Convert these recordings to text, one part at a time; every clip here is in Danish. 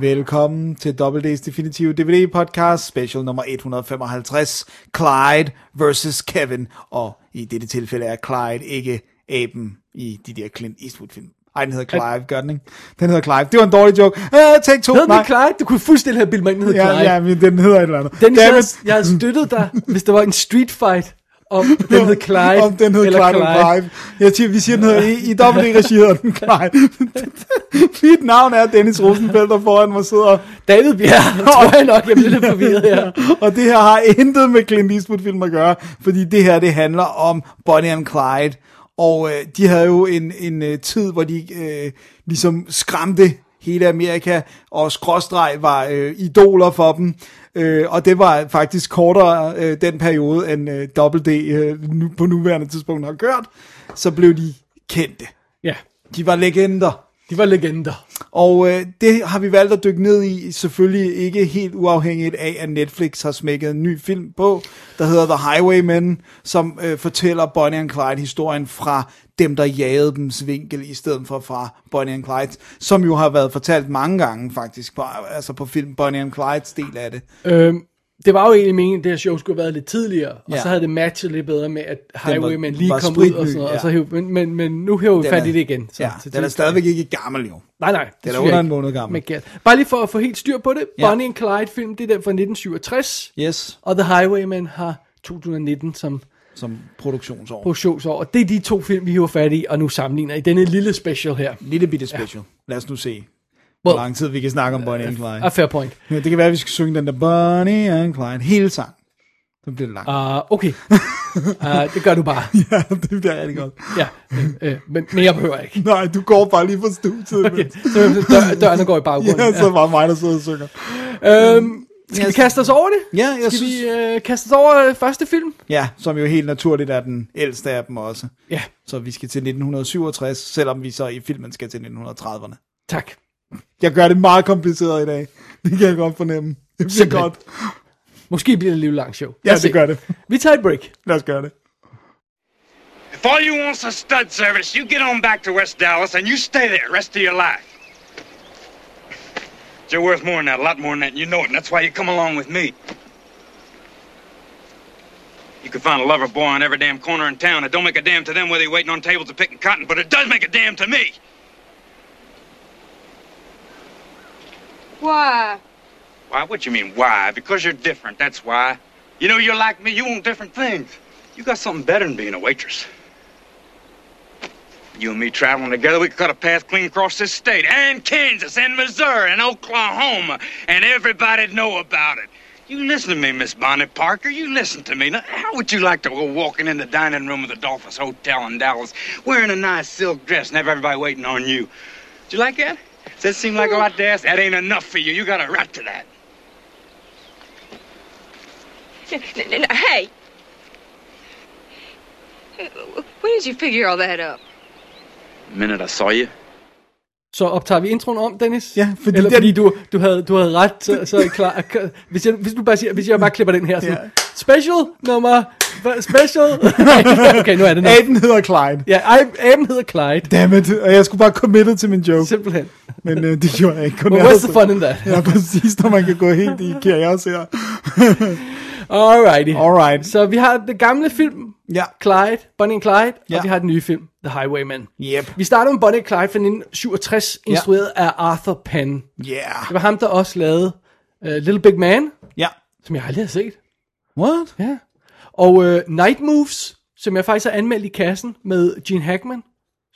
Velkommen til WD's Definitive DVD Podcast, special nummer 155, Clyde versus Kevin. Og i dette tilfælde er Clyde ikke aben i de der Clint Eastwood film. Ej, den hedder Clive, gør den ikke? Den hedder Clive. Det var en dårlig joke. Uh, take to. Hed den Clyde? Du kunne fuldstændig have bildet mig den hed Ja, Clyde. ja, men den hedder et eller andet. Damn jeg, jeg havde støttet dig, hvis der var en street fight, om den hed Clyde. Om den hed eller Clyde, eller Clive. Jeg siger, vi siger, den hedder, i, i WD-regi hedder den Clyde. Mit navn er Dennis Rosenfeldt, og foran mig sidder... David Bjerg, tror jeg nok, jeg bliver lidt forvirret her. og det her har intet med Clint Eastwood-film at gøre, fordi det her, det handler om Bonnie and Clyde. Og øh, de havde jo en, en øh, tid, hvor de øh, ligesom skræmte hele Amerika, og skråstreg var øh, idoler for dem. Øh, og det var faktisk kortere øh, den periode, end øh, Double D øh, nu, på nuværende tidspunkt har kørt. Så blev de kendte. Ja, De var legender. de var legender. Og øh, det har vi valgt at dykke ned i, selvfølgelig ikke helt uafhængigt af, at Netflix har smækket en ny film på, der hedder The Highwaymen, som øh, fortæller Bonnie and Clyde-historien fra dem, der jagede dems vinkel, i stedet for fra Bonnie and Clyde, som jo har været fortalt mange gange faktisk, på, altså på film Bonnie and Clydes del af det. Øhm, det var jo egentlig meningen, at det her show skulle have været lidt tidligere, og Ja. så havde det matchet lidt bedre med, at Highwayman lige kom ud og sådan noget, og ja. så hæv, men, men, men nu hæver vi fat i det igen. Så, Ja, så den er det- stadigvæk ikke gammel jo. Nej, nej. Den er under en måned gammel. Men. Bare lige for at få helt styr på det. Ja. Bonnie and Clyde film, det er den fra 1967, Yes, og The Highwayman har 2019 som som produktionsår. produktionsår. Og det er de to film, vi hiver fat i, og nu sammenligner i denne lille special her. Lille bitte special. Lad os nu se, hvor Well, lang tid vi kan snakke om Bonnie and Clyde. A fair point. Ja, det kan være, at vi skal synge den der Bonnie and Clyde hele sang. Så bliver det langt. Uh, okay. Uh, det gør du bare. Ja, det bliver rigtig godt. Ja, øh, øh, men behøver jeg ikke. Nej, du går bare lige fra studiet. Okay, så dør, dørene går i baggrunden. Ja, så var mig, der sidder og synger. Øhm, skal vi kaste os over det? Ja, jeg Skal synes... vi øh, kaste os over øh, første film? Ja, som jo helt naturligt er den ældste af dem også. Ja, Så vi skal til 1967, selvom vi så i filmen skal til 1930'erne. tak. Jeg gør det meget kompliceret i dag. Det kan jeg godt fornemme. Det bliver Simpelthen. godt. Måske bliver det et lille langt show. Ja, Lad os det se. gør det. Vi tager et break. Lad os gøre det. If all you want's a stud service, you get on back to West Dallas and you stay there the rest of your life. You're worth more than that, a lot more than that, and you know it, and that's why you come along with me. You can find a lover boy on every damn corner in town. It don't make a damn to them whether you're waiting on tables or picking cotton, but it does make a damn to me. Why? Why? What you mean, why? Because you're different, that's why. You know, you're like me, you want different things. You got something better than being a waitress. You and me traveling together, we could cut a path clean across this state, and Kansas, and Missouri, and Oklahoma, and everybody'd know about it. You listen to me, Miss Bonnie Parker. You listen to me. Now, how would you like to go walking in the dining room of the Dolphus Hotel in Dallas, wearing a nice silk dress, and have everybody waiting on you? Do you like that? That seem like a lot to ask? That ain't enough for you. You got a right to that. Hey! When did you figure all that up? The minute I saw you, Så optager vi introen om, Dennis? Ja, fordi Eller den- fordi du, du, havde, du havde ret, så, så er klar. Hvis, jeg, hvis du bare siger, hvis jeg bare klipper den her, sådan, Ja. special nummer, special, okay, nu er det nok. Aben hedder Clyde. Ja, Aben hedder Clyde, Dammit, og jeg skulle bare committed til min joke. simpelthen. Men øh, det gjorde jeg ikke. Kun Well, what's the fun in that? Ja, præcis, når man kan gå helt i kaos her. Alrighty. Alright. Så vi har det gamle film, Ja. Clyde, Bonnie and Clyde, Ja. og vi har den nye film, The Highwayman. Yep. Vi starter med Bonnie and Clyde fra 1967, instrueret af Arthur Penn. Yeah. Det var ham, der også lavede uh, Little Big Man, Ja. som jeg aldrig har set. What? Ja. Og uh, Night Moves, som jeg faktisk har anmeldt i kassen med Gene Hackman.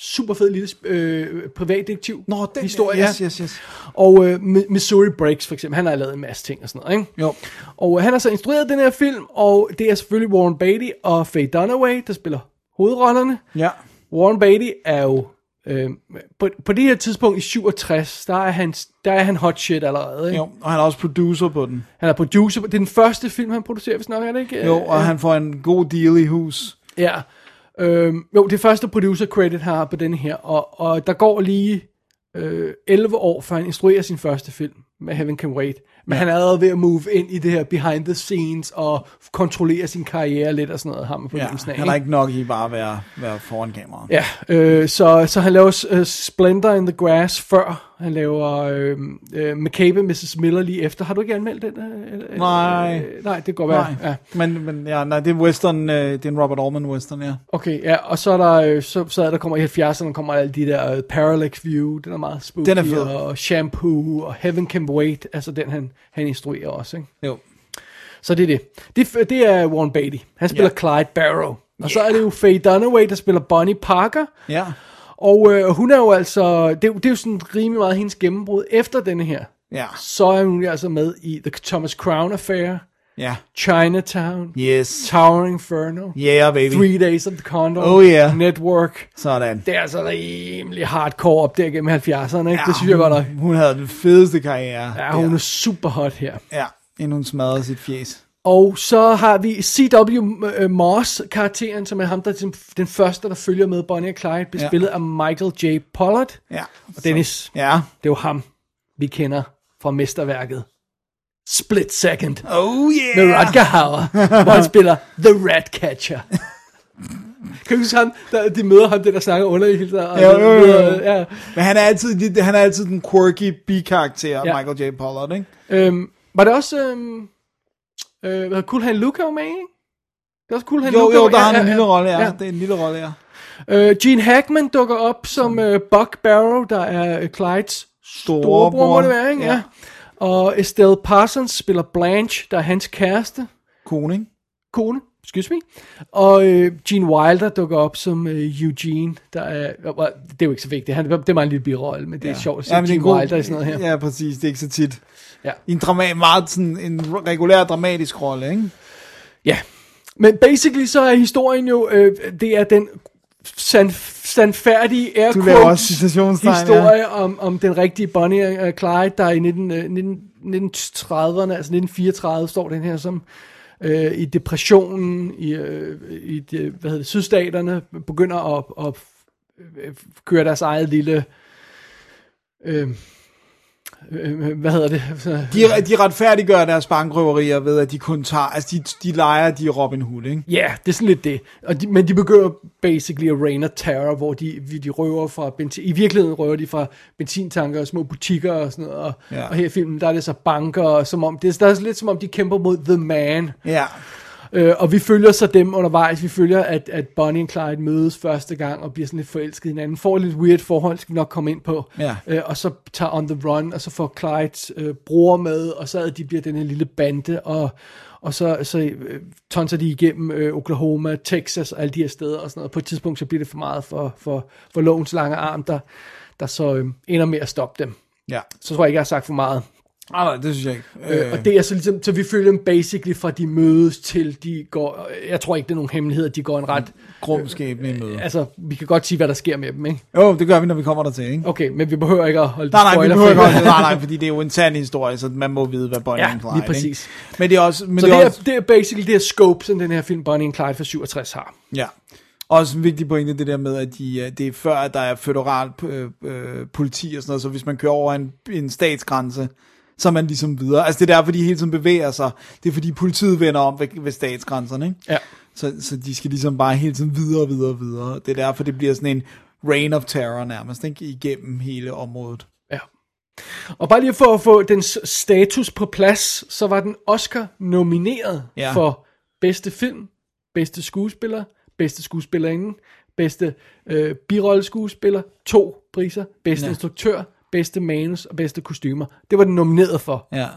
Super fed lille øh, privatdetektiv Nå, den historie. Yes, yes, yes. Og øh, Mi- Missouri Breaks for eksempel, han har lavet en masse ting og sådan noget, ikke? Jo. Og øh, han har så instrueret den her film, og det er selvfølgelig Warren Beatty og Faye Dunaway, der spiller hovedrollerne. Ja. Warren Beatty er jo Øh, på, på det her tidspunkt i 67, der er han, der er han hot shit allerede. Ikke? Jo, og han er også producer på den. Han er producer. på- Det er den første film, han producerer, hvis nok er det ikke? Jo, Øh, og han får en god deal i hus. Ja. Øhm, jo, det første producer credit har på den her, og, og der går lige øh, 11 år, før han instruerer sin første film med Heaven Can Wait. Men ja. han er allerede ved at move ind i det her behind the scenes og kontrollere sin karriere lidt og sådan noget, ham på Ja, ja, han er ikke nok i bare at være, være foran kameraet. Ja, øh, så, så han laver uh, Splendor in the Grass før. Han laver øh, øh, McCabe Mrs. Miller lige efter. Har du ikke anmeldt den? Øh, Nej. Øh, nej, det kan godt være. Nej, Ja. men, men ja, nej, det er western, øh, det er en Robert Allman western, ja. Okay, ja, og så er der, øh, så, så er der kommer i 70'erne, kommer alle de der uh, Parallax View, den er meget spooky, Den er fed. og Shampoo, og Heaven Can Wait, altså den han, han instruerer også, ikke? Jo. Så det er det. Det, er- det er Warren Beatty. Han spiller Ja. Clyde Barrow. Og så er det jo Faye Dunaway, der spiller Bonnie Parker. Ja, Og øh, hun er jo altså, det, jo- det er jo sådan rimelig meget hendes gennembrud efter denne her. ja, Så er hun altså med i The Thomas Crown Affair, ja. Chinatown, Yes. Towering Inferno, Yeah, baby. Three Days of the Condor, Oh, yeah. Network. Sådan. Det er altså rimelig hardcore op der gennem 70'erne, ikke? det synes jeg godt nok. Hun, havde den fedeste karriere. Ja, hun er super hot her. Ja, inden hun smadrede sit fjes. Og så har vi C.W. øh, Moss karakteren, som er ham, der er den- første, der følger med Bonnie og Clyde, bliver Ja. spillet af Michael J. Pollard. Ja. Og Dennis, Ja. det er jo ham, vi kender fra mesterværket Split Second Oh med yeah. Rutger Hauer, hvor han spiller The Ratcatcher. Kan du huske ham, der, de møder ham, det der snakker underligt hele tiden? og- Jo, jo, jo. Ja. Men han er altid, han er altid den quirky B-karakter, Ja. Michael J. Pollard, ikke? Øhm, var det også, øhm, øh, hvad Cool Han var med, ikke? Det er også Cool Han Jo, jo, der har han ja, en ja, lille rolle, ja. ja. Det er en lille rolle, ja. Øh, Gene Hackman dukker op som øh, Buck Barrow, der er øh, Clydes storebror, må det være, ikke? Ja. Ja. Og Estelle Parsons spiller Blanche, der er hans kæreste, Kone, ikke? kone, excuse me. Og øh, Gene Wilder dukker op som øh, Eugene, der er, øh, det er jo ikke så vigtigt, han, det er meget en lille birolle, men det er sjovt at se er Gene en god- Wilder i sådan noget her. Ja, præcis. Det er ikke så tit. Ja. En drama, meget sådan en regulær dramatisk rolle, ikke? Ja, men basically så er historien jo, øh, det er den sand, sandfærdige air Du laver quotes også citationstegn, historie ja. om, om den rigtige Bonnie og Clyde, der i 19, øh, 19, 1930'erne, altså 1934 står den her som øh, i depressionen i, øh, i de, hvad hedder det, sydstaterne begynder at, at, øh, køre deres eget lille øh, øh, hvad hedder det? De, de retfærdiggør deres bankrøverier ved, at de kun tager... Altså, de, de leger, de er Robin Hood, ikke? Ja, yeah, det er sådan lidt det. Og de, men de begynder basically at rain of terror, hvor de, de røver fra benzin... I virkeligheden røver de fra benzintanker og små butikker og sådan noget. Og, Ja. og her i filmen, der er det så banker, og som om, det er, der er lidt som om, de kæmper mod The Man. Ja. Øh, og vi følger så dem undervejs. Vi følger, at, at Bonnie og Clyde mødes første gang og bliver sådan lidt forelsket hinanden. Får et lidt weird forhold, skal vi nok komme ind på. Ja. Øh, og så tager On The Run, og så får Clydes øh, bror med, og så de bliver den her lille bande, og, og så, så øh, tonser de igennem øh, Oklahoma, Texas og alle de her steder og sådan noget. På et tidspunkt, så bliver det for meget for, for, for lovens lange arm, der, der så øh, ender med at stoppe dem. Ja. Så tror jeg ikke, jeg har sagt for meget. Ah, nej, det synes jeg ikke. Øh, og det er så ligesom, så vi følger dem basically fra de mødes til de går, jeg tror ikke det er nogen hemmelighed, at de går en ret, grum skæbne i møde. altså vi kan godt sige, hvad der sker med dem, ikke? Jo, det gør vi, når vi kommer der til, ikke? Okay, men vi behøver ikke at holde Nej, nej, vi behøver ikke fri. holde det. Nej, nej, fordi det er jo en sand historie, så man må vide, hvad Bonnie Ja, and Clyde lige ikke? præcis. Men det er også... Men Så det det er er, også, det er basically det her scope, som den her film Bonnie and Clyde fra 67 har. Ja. Også en vigtig pointe, det der med, at de, øh, det er før, at der er føderal øh, øh, politi og sådan noget, så hvis man kører over en, en statsgrænse, så er man ligesom videre. Altså det er derfor, de hele tiden bevæger sig. Det er fordi politiet vender om ved, ved statsgrænserne, ikke? Ja. Så, så de skal ligesom bare hele tiden videre, videre, videre. Det er derfor, det bliver sådan en reign of terror nærmest, ikke? Igennem hele området. Ja. Og bare lige for at få den status på plads, så var den Oscar nomineret Ja. for bedste film, bedste skuespiller, bedste skuespillerinde, bedste øh, birolleskuespiller, to priser, bedste ja. instruktør, bedste manus og bedste kostymer. Det var den nomineret for. Ja.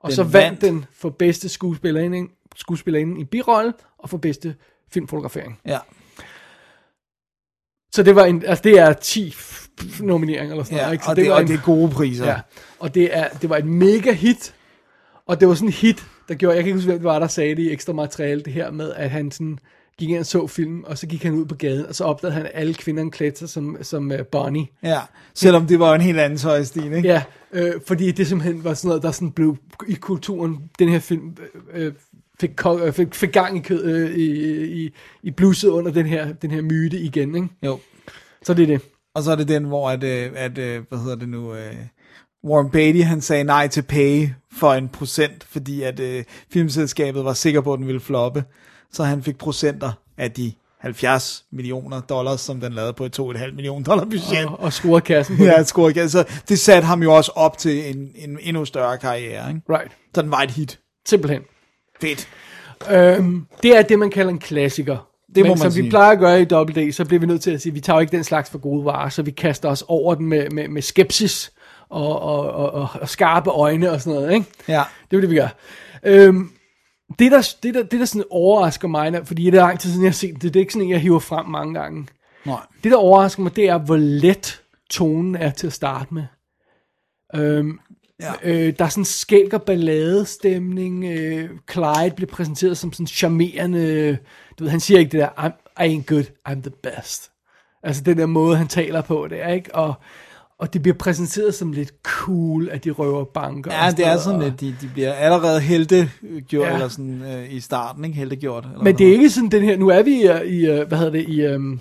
Og så vandt den for bedste skuespillerinde, skuespillerinde i birolle og for bedste filmfotografering. Ja. Så det var en, altså det er 10 f- f- nomineringer eller sådan ja. noget. Ikke? Så Og, det, var og en- det er gode priser. Ja, og det, er, det var et mega hit, og det var sådan et hit, der gjorde, jeg kan ikke huske, hvem det var, der sagde det i ekstra materiale, det her med, at han sådan, gik ind og så film, og så gik han ud på gaden, og så opdagede han, at alle kvinderne klædte sig som, som uh, Bonnie. Ja, selvom det var en helt anden tøjstil, ikke? Ja, øh, fordi det simpelthen var sådan noget, der sådan blev i kulturen, den her film øh, fik, ko- øh, fik, fik gang i, kød, øh, i, i, i blusset under den her, den her myte igen, ikke? Jo. Så det er det. Og så er det den, hvor at, øh, at øh, hvad hedder det nu, øh, Warren Beatty, han sagde nej til pay for en procent, fordi at øh, filmselskabet var sikker på, at den ville floppe. Så han fik procenter af de 70 millioner dollars, som den lavede på et 2,5 millioner dollar budget. Og, og score kassen på Ja, ikke. Altså, det satte ham jo også op til en, en endnu større karriere. Ikke? Right. Så den var et hit. Simpelthen. Fedt. Øhm, det er det, man kalder en klassiker. Det må Men man som sige. vi plejer at gøre i Double D, så bliver vi nødt til at sige, at vi tager jo ikke den slags for gode varer, så vi kaster os over den med, med, med skepsis og, og, og, og, og skarpe øjne og sådan noget. Ikke? Ja. Det er det, vi gør. Øhm, det, der, det, der, det, der sådan overrasker mig, fordi det er lang tid siden, jeg har set det, det er ikke sådan jeg hiver frem mange gange. Nej. Det, der overrasker mig, det er, hvor let tonen er til at starte med. Øhm, Ja. øh, der er sådan skæg og balladestemning. Øh, Clyde bliver præsenteret som sådan charmerende... Du ved, han siger ikke det der, I'm, I ain't good, I'm the best. Altså den der måde, han taler på det, ikke? Og, og det bliver præsenteret som lidt cool, at de røver banker. Ja, det er sådan, og- at de, de bliver allerede heltegjort, Ja. eller sådan øh, i starten, ikke? Heltegjort. Eller Men det er ikke sådan den her, nu er vi i, i øh, hvad hedder det, i, øhm,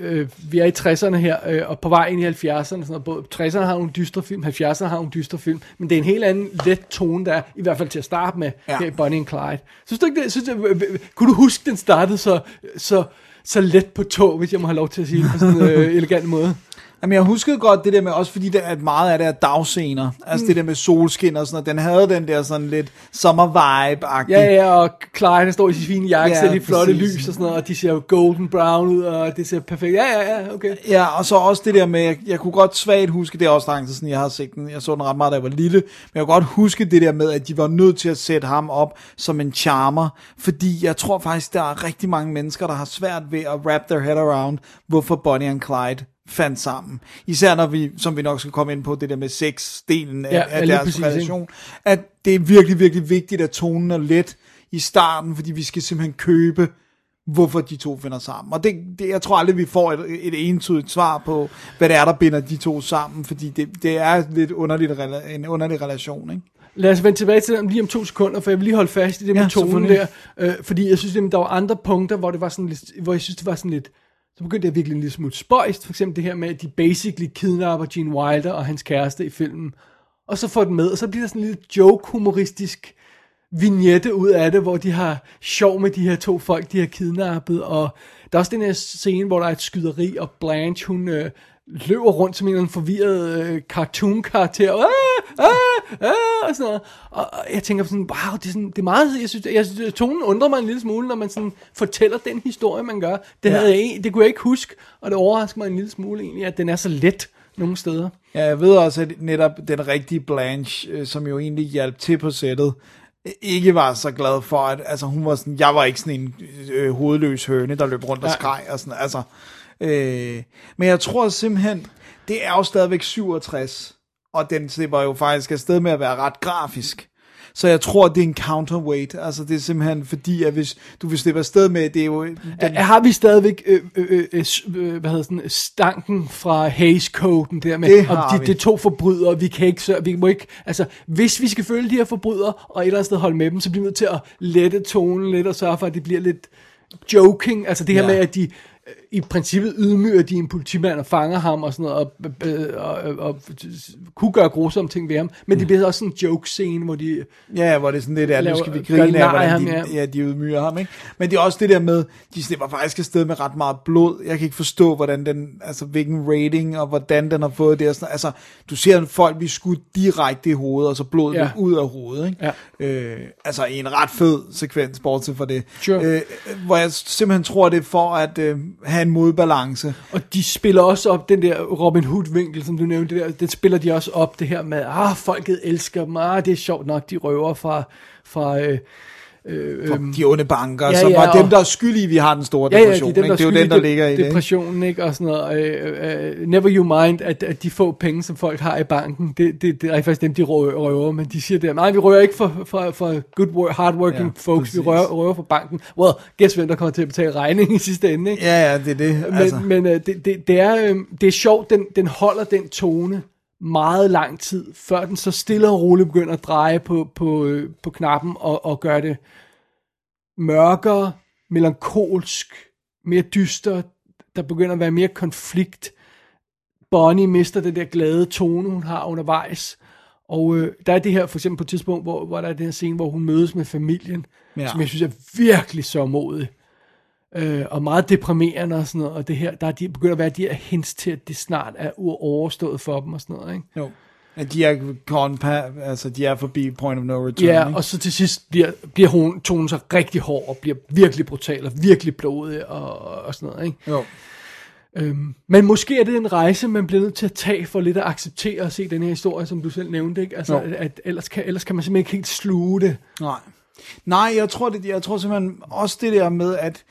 øh, vi er i 60'erne her, øh, og på vej ind i 70'erne, sådan noget. Både 60'erne har nogle dystre film, 70'erne har nogle dystre film, men det er en helt anden let tone, der er, i hvert fald til at starte med, ja. Her i Bonnie and Clyde. Synes du ikke det? Synes du, øh, øh, kunne du huske, den startede så, så, så let på tog, hvis jeg må have lov til at sige det på sådan en øh, elegant måde? Jamen, jeg huskede godt det der med, også fordi det, at meget af det er dagscener. Altså det der med solskin og sådan noget. Den havde den der sådan lidt summer vibe-agtig. Ja, ja, og han står i sin fine jakke, Ja, de flotte præcis. lys og sådan noget, og de ser jo golden brown ud, og det ser perfekt. Ja, ja, ja, okay. Ja, og så også det der med, jeg, jeg kunne godt svagt huske, det er også lang tid siden, jeg har set den, jeg så den ret meget, da jeg var lille, men jeg kunne godt huske det der med, at de var nødt til at sætte ham op som en charmer, fordi jeg tror faktisk, der er rigtig mange mennesker, der har svært ved at wrap their head around, hvorfor Bonnie and Clyde fandt sammen. Især når vi, som vi nok skal komme ind på, det der med sex-delen af, Ja, af deres præcis, relation, at det er virkelig, virkelig vigtigt, at tonen er let i starten, fordi vi skal simpelthen købe hvorfor de to finder sammen. Og det, det, jeg tror aldrig, vi får et, et entydigt svar på, hvad det er, der binder de to sammen, fordi det, det er lidt underligt, en underlig relation, ikke? Lad os vende tilbage til det lige om to sekunder, for jeg vil lige holde fast i det med Ja, tonen der. Øh, fordi jeg synes, at der var andre punkter, hvor det var sådan lidt, hvor jeg synes, det var sådan lidt, så begyndte jeg virkelig en lille smule spøjst. For eksempel det her med, at de basically kidnapper Gene Wilder og hans kæreste i filmen. Og så får den med, og så bliver der sådan en lille joke-humoristisk vignette ud af det, hvor de har sjov med de her to folk, de har kidnappet, og der er også den her scene, hvor der er et skyderi, og Blanche, hun øh, løber rundt som en eller anden forvirret øh, cartoon-karakter, ah, ah, ah, og sådan noget. Og, og jeg tænker sådan, wow, det er, sådan, det er meget, jeg synes, jeg synes, tonen undrer mig en lille smule, når man sådan fortæller den historie, man gør. Det, havde jeg, det kunne jeg ikke huske, og det overrasker mig en lille smule egentlig, at den er så let nogle steder. Ja, jeg ved også, at netop den rigtige Blanche, øh, som jo egentlig hjalp til på sættet, ikke var så glad for, at altså, hun var sådan, jeg var ikke sådan en øh, hovedløs høne, der løb rundt og skreg og sådan, altså. Øh, men jeg tror simpelthen, det er jo stadigvæk 67, og den slipper jo faktisk afsted med at være ret grafisk. Så jeg tror, det er en counterweight. Altså, det er simpelthen fordi, at hvis du vil slippe afsted med, det er jo... Den, Er, har vi stadigvæk øh, øh, øh, øh, øh, hvad hedder sådan, stanken fra Hays-koden der med, Det om de, er to forbrydere, vi kan ikke, så, vi må ikke, altså, hvis vi skal følge de her forbrydere, og et eller andet sted holde med dem, så bliver vi nødt til at lette tonen lidt, og sørge for, at det bliver lidt joking, altså det her Ja. med, at de øh, i princippet ydmyger de en politimand og fanger ham og sådan noget, og, øh, og, og, og kunne gøre grusomme ting ved ham, men det bliver også sådan en joke-scene, hvor de, Ja, hvor det er sådan lidt, at nu skal vi grine af, hvordan ham, de, ja. ja, de udmyger ham, ikke? Men det er også det der med, de slipper faktisk afsted med ret meget blod. Jeg kan ikke forstå, hvordan den, altså hvilken rating, og hvordan den har fået det. Og sådan, altså, du ser folk blive skudt direkte i hovedet, og så blodet ja. ud af hovedet, ikke? Ja. Øh, altså i en ret fed sekvens, bortset fra det. Sure. Øh, hvor jeg simpelthen tror, det er for at øh, have en modbalance. Og de spiller også op den der Robin Hood-vinkel, som du nævnte, der, den spiller de også op, det her med, ah, folket elsker mig, ah, det er sjovt nok, de røver fra, fra øh, Øh, For øhm, de onde banker, ja, ja, som ja, var dem, og- der er skyldige, vi har den store Ja, ja, depression. de er dem, der ikke? det er jo den, der de- ligger i det. Depressionen, ikke? Og sådan noget. Øh, øh, never you mind, at, at de få penge, som folk har i banken, det, det, det er faktisk dem, de røver, røver. Men de siger der, nej, vi rører ikke for, for, for good work, hardworking Ja, ja, folks, præcis. vi røver, røver for banken. Well, guess hvem, der kommer til at betale regningen i sidste ende, ikke? Ja, ja, det er det. Men, altså. men øh, det, det, det, er, øh, det er sjovt, den, den holder den tone meget lang tid, før den så stille og roligt begynder at dreje på, på, øh, på knappen og, og gøre det mørkere, melankolsk, mere dyster, der begynder at være mere konflikt. Bonnie mister den der glade tone, hun har undervejs. Og øh, der er det her, for eksempel på et tidspunkt, hvor, hvor der er den her scene, hvor hun mødes med familien, Ja. ja. som jeg synes er virkelig så modig. Øh, og meget deprimerende og sådan noget. Og det her, der er de, begynder at være de her hints til, at det snart er overstået for dem og sådan noget. Ikke? Jo. At de er gone altså de er forbi point of no return. Ja, ikke? og så til sidst bliver, bliver hun, tonen så rigtig hård og bliver virkelig brutal og virkelig blodig og, og sådan noget. Ikke? Jo. Øhm, men måske er det en rejse, man bliver nødt til at tage for lidt at acceptere og se den her historie, som du selv nævnte. Ikke? Altså, Jo. at, at ellers, kan, ellers kan man simpelthen ikke helt sluge det. Nej. Nej, jeg tror, det, jeg tror simpelthen også det der med, at,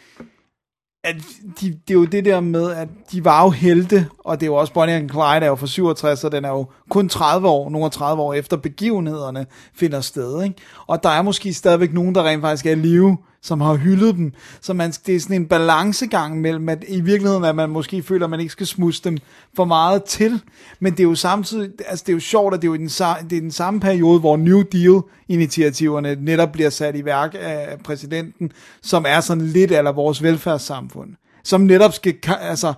at de, det er jo det der med, at de var jo helte, og det er jo også Bonnie and Clyde er jo fra 67, så den er jo kun 30 år, nogle 30 år efter begivenhederne finder sted, ikke? Og der er måske stadigvæk nogen, der rent faktisk er i live, som har hyldet dem. Så man, det er sådan en balancegang mellem, at i virkeligheden, at man måske føler, at man ikke skal smusse dem for meget til. Men det er jo samtidig, altså det er jo sjovt, at det er jo i den, det er den samme periode, hvor New Deal-initiativerne netop bliver sat i værk af præsidenten, som er sådan lidt af vores velfærdssamfund. Som netop skal altså,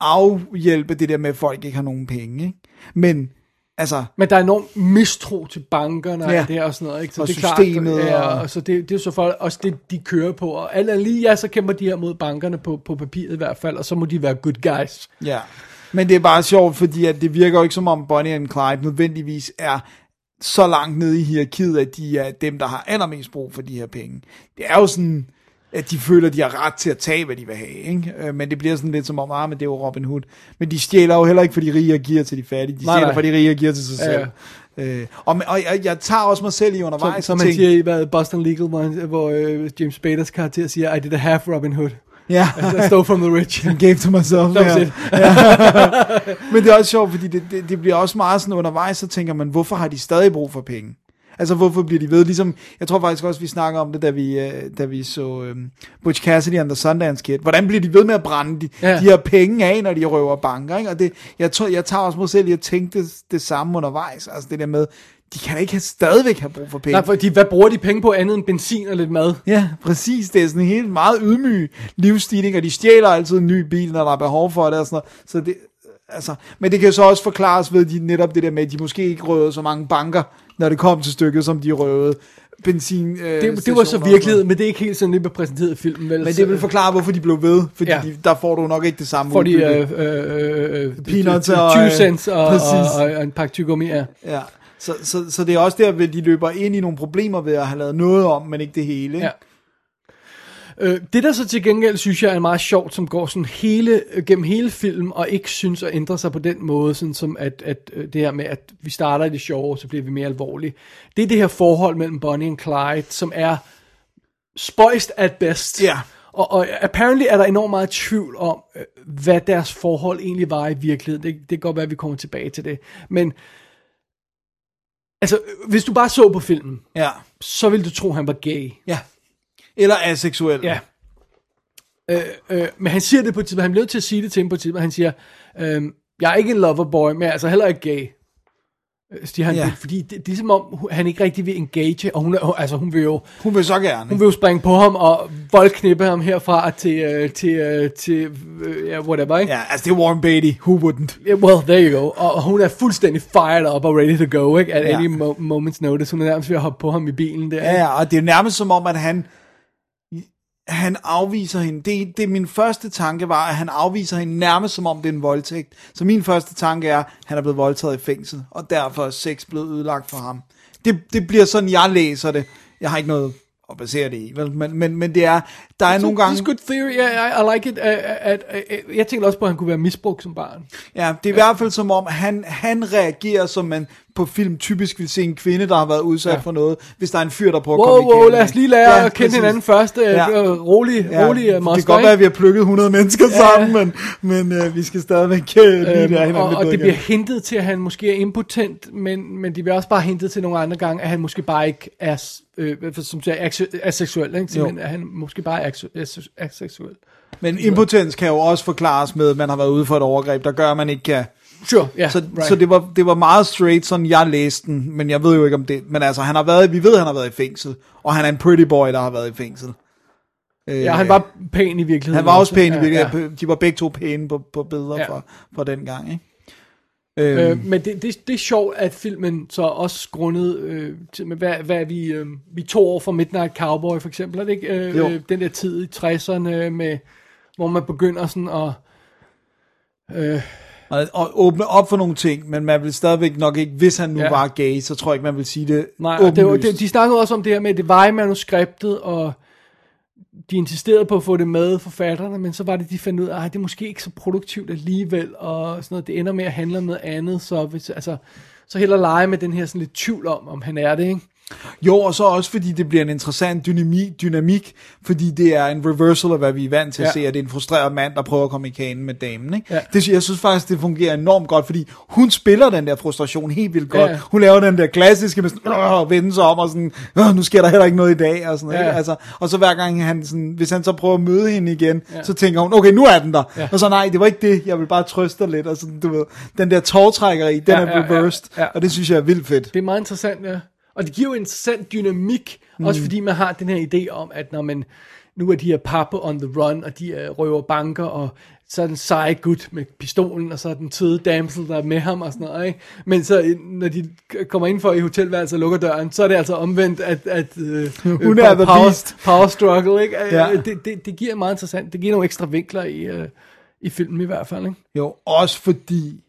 afhjælpe det der med, at folk ikke har nogen penge. Ikke? Men altså, Men der er enorm mistro til bankerne og Ja. ja. det og sådan noget. Ikke? Så Og det er systemet Klart, ja, og- og så det, det er så folk, også det, de kører på. Og alt andet lige, ja, så kæmper de her mod bankerne på, på papiret i hvert fald, og så må de være good guys. Ja, men det er bare sjovt, fordi at det virker jo ikke som om Bonnie and Clyde nødvendigvis er så langt nede i hierarkiet, at de er dem, der har allermest brug for de her penge. Det er jo sådan, at de føler, de har ret til at tage, hvad de vil have. Ikke? Øh, Men det bliver sådan lidt som om, ah, men det er jo Robin Hood. Men de stjæler jo heller ikke for de rige og giver til de fattige. De Nej, stjæler nej. for de rige og giver til sig Ja, selv. Øh, og, og jeg, jeg tager også mig selv i Som, undervejs. som og man siger i hvad, Boston Legal, hvor, hvor øh, James Spaders karakter siger, I did a half Robin Hood. Ja, I stole from the rich. gave to myself. That was ja. Men det er også sjovt, fordi det, det, det bliver også meget sådan undervejs, så tænker man, hvorfor har de stadig brug for penge? Altså, hvorfor bliver de ved? Ligesom, jeg tror faktisk også, vi snakker om det, da vi, øh, da vi så øh, Butch Cassidy and the Sundance Kid. Hvordan bliver de ved med at brænde de, ja. De her penge af, når de røver banker? Ikke? Og det, jeg, tror, jeg tager også mig selv i at tænke det, det samme undervejs. Altså det der med, de kan da ikke have, stadigvæk have brug for penge. Nej, fordi hvad bruger de penge på andet end benzin og lidt mad? Ja, præcis. Det er sådan en helt meget ydmyg livsstil, ikke? og de stjæler altid en ny bil, når der er behov for det og sådan noget. Så det, altså, men det kan jo så også forklares ved de, netop det der med, at de måske ikke røvede så mange banker, når det kom til stykket, som de røvede benzin. Øh, Det, det var så virkelighed, men det er ikke helt sådan, det blev præsenteret i filmen. Vel? Men det vil forklare, hvorfor de blev ved, fordi ja. De, der får du nok ikke det samme Fordi udbytte. øh, øh, øh, Peanuts 20 og, øh, cents og, og, og, og en pakke tyggegummi, ja. Ja. Så, så, så det er også der, at de løber ind i nogle problemer ved at have lavet noget om, men ikke det hele. Ikke? ja. Øh, det der så til gengæld synes jeg er meget sjovt, som går sådan hele, øh, gennem hele filmen, og ikke synes at ændre sig på den måde, sådan som at, at øh, det her med, at vi starter i det sjove, så bliver vi mere alvorlige. Det er det her forhold mellem Bonnie og Clyde, som er spøjst at best. Ja. Og, og apparently er der enormt meget tvivl om, øh, hvad deres forhold egentlig var i virkeligheden. Det, det kan godt være, at vi kommer tilbage til det. Men, altså, hvis du bare så på filmen, Ja. så ville du tro, han var gay. ja. Eller aseksuel. Ja. Øh, øh, men han siger det på et tidspunkt, han bliver nødt til at sige det til hende på et tidspunkt, han siger, øh, jeg er ikke en loverboy, men jeg er altså heller ikke gay. Øh, Siger han, Ja. fordi det, det er som om, han ikke rigtig vil engage, og hun, er, altså, hun vil jo Hun vil så gerne. hun vil jo springe på ham og voldknippe ham herfra til, øh, til, øh, til øh, ja, whatever, ikke? Ja, altså det er Warren Beatty. Who wouldn't? Yeah, well, there you go. Og, og hun er fuldstændig fired up og ready to go, ikke? At Ja. any mo- moment's notice. Hun er nærmest ved at hoppe på ham i bilen der. Ja, ja, og det er nærmest som om, at han han afviser hende. Det, det min første tanke var, at han afviser hende nærmest som om det er en voldtægt. Så min første tanke er, at han er blevet voldtaget i fængsel, og derfor er sex blevet ødelagt for ham. Det, det bliver sådan, jeg læser det. Jeg har ikke noget at basere det i, vel? Men, men, men det er, der er nogle gange... It's good theory. Yeah, I, I like it. Uh, at, uh, uh, jeg tænkte også på, at han kunne være misbrugt som barn. Ja, det er i hvert fald som om, han, han reagerer, som man på film typisk vil se en kvinde, der har været udsat Ja. ja. for noget, hvis der er en fyr, der prøver Wow, at komme wow, igennem. lad os lige lære Ja, at kende præcis. hinanden først. Ja. Ja. Rolig, Ja, rolig det uh, moster, kan godt være, at vi har plukket 100 mennesker Ja. sammen, men, men øh, vi skal stadigvæk øh, lige lære Øhm, hinanden og, og det bliver hintet til, at han måske er impotent, men, men de bliver også bare hintet til nogle andre gange, at han måske bare ikke er, øh, som siger, aseksuel. Ikke? Simpelthen, at han måske bare er aseksuel. Men impotens kan jo også forklares med, at man har været ude for et overgreb, der gør, at man ikke kan... Sure, ja, Så, right. så det, var, det var meget straight, sådan jeg læste den, men jeg ved jo ikke om det. Men altså, han har været, vi ved, han har været i fængsel, og han er en pretty boy, der har været i fængsel. Øh, Ja, han var pæn i virkeligheden. han var også pæn i Ja, virkeligheden. Ja. De var begge to pæne på, på billeder Ja. ja. fra, fra den gang, ikke? Øh, Øhm, men det, det, det er sjovt, at filmen så også grundet øh, til, med, hvad, hvad vi, øh, vi to år fra Midnight Cowboy for eksempel, er det ikke? Øh, Jo. øh, den der tid i 60'erne, med, hvor man begynder sådan at... Øh, og, og åbne op for nogle ting, men man vil stadigvæk nok ikke, hvis han nu Ja. var gay, så tror jeg ikke, man vil sige det nej, det, var- det, de snakkede også om det her med, at det var i manuskriptet, og de insisterede på at få det med, forfatterne, men så var det, de fandt ud af, at det er måske ikke så produktivt alligevel, og sådan noget, det ender med at handle om noget andet, så, hvis, altså, så heller lege med den her sådan lidt tvivl om, om han er det, ikke? Jo, og så også fordi det bliver en interessant dynamik, dynamik fordi det er en reversal af, hvad vi er vant til at Ja. se, at det er en frustreret mand, der prøver at komme i kanen med damen. Ikke? Ja. Det, jeg synes faktisk, det fungerer enormt godt, fordi hun spiller den der frustration helt vildt godt. Ja. Hun laver den der klassiske med sådan, "Åh," vende sig om og sådan, "Åh, nu sker der heller ikke noget i dag, og sådan noget. Ja. Ikke? Altså, og så hver gang han sådan, hvis han så prøver at møde hende igen, Ja. så tænker hun, okay, nu er den der. Ja. Og så nej, det var ikke det, jeg vil bare trøste lidt, og sådan, du ved, den der tårtrækkeri, den Ja, er ja, ja, reversed, ja. og det synes jeg er vildt fedt. Det er meget interessant, ja. Og det giver jo en interessant dynamik, mm. også fordi man har den her idé om, at når man, nu er de her pappe on the run, og de uh, røver banker, og så er den seje gut med pistolen, og så er den søde damsel, der er med ham og sådan noget, ikke? Men så, øh, når de kommer ind for i hotelværelset og lukker døren, så er det altså omvendt, at, at uh, Hun er power, beast. power struggle, ikke? Ja. Det, det, det giver meget interessant, det giver nogle ekstra vinkler i, uh, i filmen i hvert fald, ikke? Jo, også fordi,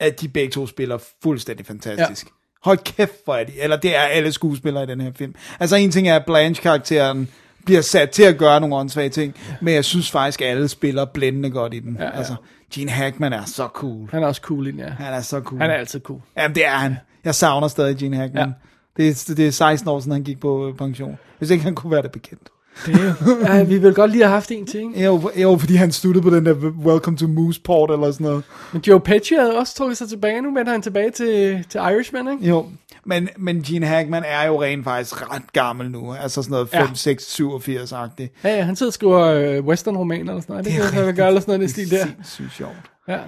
at de begge to spiller fuldstændig fantastisk. Ja. Hold kæft, hvor er de. Eller det er alle skuespillere i den her film. Altså en ting er, at Blanche-karakteren bliver sat til at gøre nogle åndssvage ting, ja. men jeg synes faktisk, at alle spiller blændende godt i den. Ja, Ja. Altså, Gene Hackman er så cool. Han er også cool ja. Han er så cool. Han er altid cool. Jamen, det er han. Jeg savner stadig Gene Hackman. Ja. Det, er, det er 16 år siden, han gik på pension. Hvis ikke han kunne være det bekendt. Det er ja, vi vil godt lige have haft en ting. Jo, jo, fordi han sluttede på den der Welcome to Mooseport eller sådan noget. Men Joe Pesci havde også trukket sig tilbage. Nu vender han tilbage til, til Irishman, ikke? Jo, men, men Gene Hackman er jo rent faktisk ret gammel nu. Altså sådan noget 5, Ja. ja. 6, 87-agtigt. Ja, ja, han sidder og skriver øh, western-romaner eller sådan noget. Det, det kan han gøre, eller sådan noget i den stil der. Sindssygt sjovt. Ja.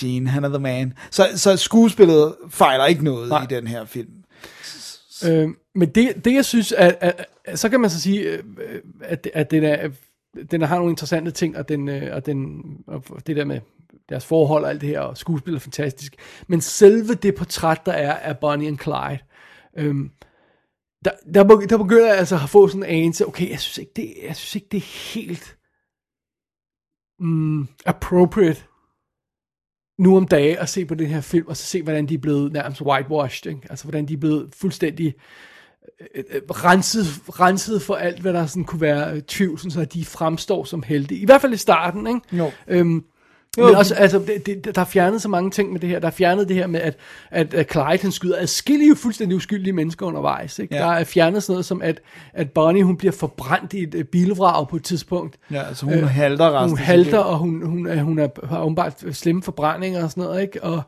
Gene, han er the man. Så, så skuespillet fejler ikke noget. Nej. i den her film. Øh, men det, det, jeg synes, at, at, at, så kan man så sige, øh, at, at den, er, den har nogle interessante ting, og, den, øh, og, den, og det der med deres forhold og alt det her, og skuespil er fantastisk. Men selve det portræt, der er af Bonnie and Clyde, øhm, der, der, der begynder jeg altså at få sådan en anelse, okay, jeg synes ikke, det, jeg synes ikke, det er helt mm, appropriate nu om dage at se på den her film, og så se, hvordan de er blevet nærmest whitewashed, ikke? altså hvordan de er blevet fuldstændig øh, renset, renset for alt, hvad der sådan kunne være øh, tvivl, sådan så de fremstår som helte. I hvert fald i starten, ikke? Jo. Øhm, men også, altså, det, det, der er fjernet så mange ting med det her. Der er fjernet det her med, at, at, at Clyde, han skyder adskillige fuldstændig uskyldige mennesker undervejs. Ikke? Ja. Der er fjernet sådan noget som, at, at Bonnie, hun bliver forbrændt i et bilvrag på et tidspunkt. Ja, altså hun øh, halter resten. Hun halter, og hun, hun, er, hun er, har åbenbart slemme forbrændinger og sådan noget, ikke? Og,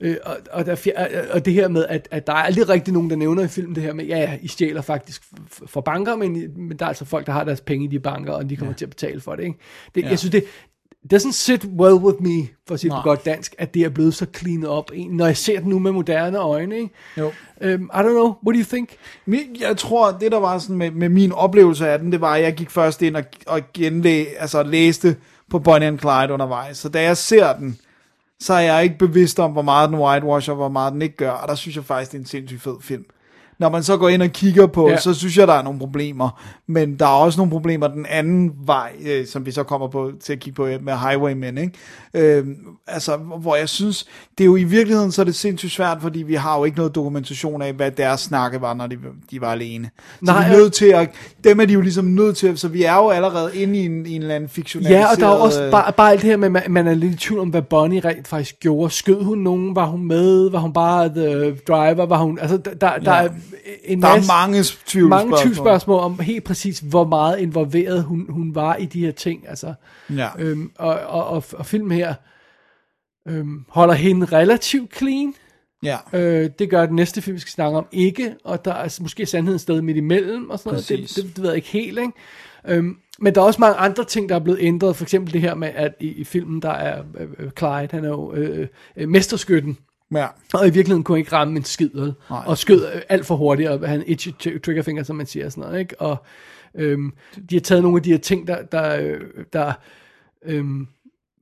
øh, og, og, der, er fjer- og det her med, at, at der er aldrig rigtig nogen, der nævner i filmen det her med, ja, ja, I stjæler faktisk f- for banker, men, men der er altså folk, der har deres penge i de banker, og de kommer ja. til at betale for det, ikke? Det, ja. Jeg synes, det doesn't sit well with me, for at sige det godt dansk, at det er blevet så cleanet op, når jeg ser det nu med moderne øjne, ikke? Jo. Um, I don't know, what do you think? Jeg tror, det der var sådan med, med min oplevelse af den, det var, at jeg gik først ind og, og genlæ, altså læste på Bonnie and Clyde undervejs. Så da jeg ser den, så er jeg ikke bevidst om, hvor meget den whitewash og hvor meget den ikke gør. Og der synes jeg faktisk, det er en sindssygt fed film. Når man så går ind og kigger på, Ja. så synes jeg, der er nogle problemer. Men der er også nogle problemer den anden vej, øh, som vi så kommer på til at kigge på øh, med Highwaymen, ikke? Øh, altså, hvor jeg synes, det er jo i virkeligheden, så er det sindssygt svært, fordi vi har jo ikke noget dokumentation af, hvad deres snakke var, når de, de var alene. Så Nej, vi er nødt til at, dem er de jo ligesom nødt til, så vi er jo allerede inde i en, en eller anden fiktionaliseret... Ja, og der er også øh, bare, bare alt det her med, man, man er lidt i tvivl om, hvad Bonnie rent faktisk gjorde. Skød hun nogen? Var hun med? Var hun bare the driver? Var hun, altså, der, der, der er en Der er masse, mange tvivlsspørgsmål. mange tvivlsspørgsmål om helt præcis, hvor meget involveret hun, hun var i de her ting. Altså, Ja. øhm, og, og, og, og filmen her øhm, holder hende relativt clean. ja. Øh, det gør den næste film, vi skal snakke om, ikke. Og der er altså måske sandheden sted midt imellem, og sådan noget. Det, det, det ved jeg ikke helt, ikke? Øhm, men der er også mange andre ting, der er blevet ændret. For eksempel det her med, at i, i filmen, der er øh, øh, Clyde, han er jo øh, øh, mesterskytten. Ja. Og i virkeligheden kunne han ikke ramme en skid, vel? Nej. Og skød øh, alt for hurtigt, og han itchy triggerfinger, som man siger, sådan noget, ikke? Og øhm, de har taget nogle af de her ting, der, der, øh, der øhm,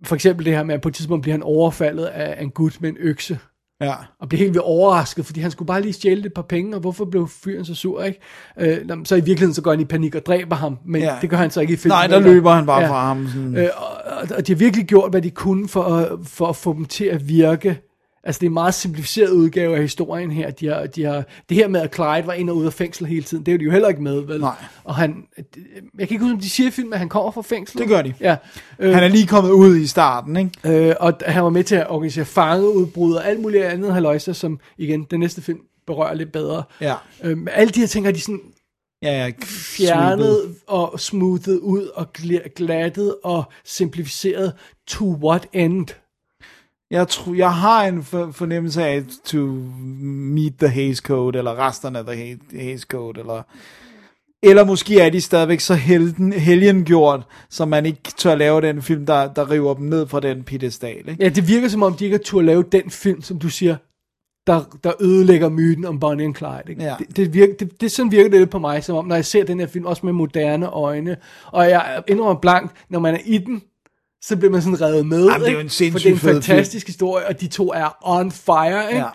for eksempel det her med, at på et tidspunkt bliver han overfaldet af en gut med en økse, Ja. og blev helt vildt overrasket, fordi han skulle bare lige stjæle et par penge, og hvorfor blev fyren så sur, ikke? Øh, så i virkeligheden så går han i panik og dræber ham, men ja. Ja. det gør han så ikke i filmen. Nej, der eller? løber han bare fra ham. Sådan. Øh, og, og, og de har virkelig gjort, hvad de kunne for, at- for at få dem til at virke. Altså, det er en meget simplificeret udgave af historien her. De har, de har, det her med, at Clyde var ind og ud af fængsel hele tiden, det er jo de jo heller ikke med, vel? Nej. Og han, jeg kan ikke huske, om de siger i filmen, at han kommer fra fængsel. Det gør de. Ja. Øh, Han er lige kommet ud i starten, ikke? Øh, og han var med til at organisere fangeudbrud og alt muligt andet haløjse, som igen, den næste film berører lidt bedre. Ja. Øhm, alle de her ting har de sådan Ja, ja. fjernet og smoothet ud og gl- glattet og simplificeret to what end? Jeg, tror, jeg har en for, fornemmelse af to meet the Hays Code, eller resterne af the Hays Code, eller... Eller måske er de stadigvæk så helden, helgengjort, så man ikke tør lave den film, der, der river dem ned fra den piedestal. Ikke? Ja, det virker som om, de ikke har turde lave den film, som du siger, der, der ødelægger myten om Bonnie and Clyde. Ikke? Ja. Det, det, virker, det, det sådan virker det lidt på mig, som om, når jeg ser den her film, også med moderne øjne, og jeg indrømmer blankt, når man er i den, så bliver man sådan revet med. Jamen, det er jo en sindssygt For det er en fantastisk historie, og de to er on fire, ikke? Ja.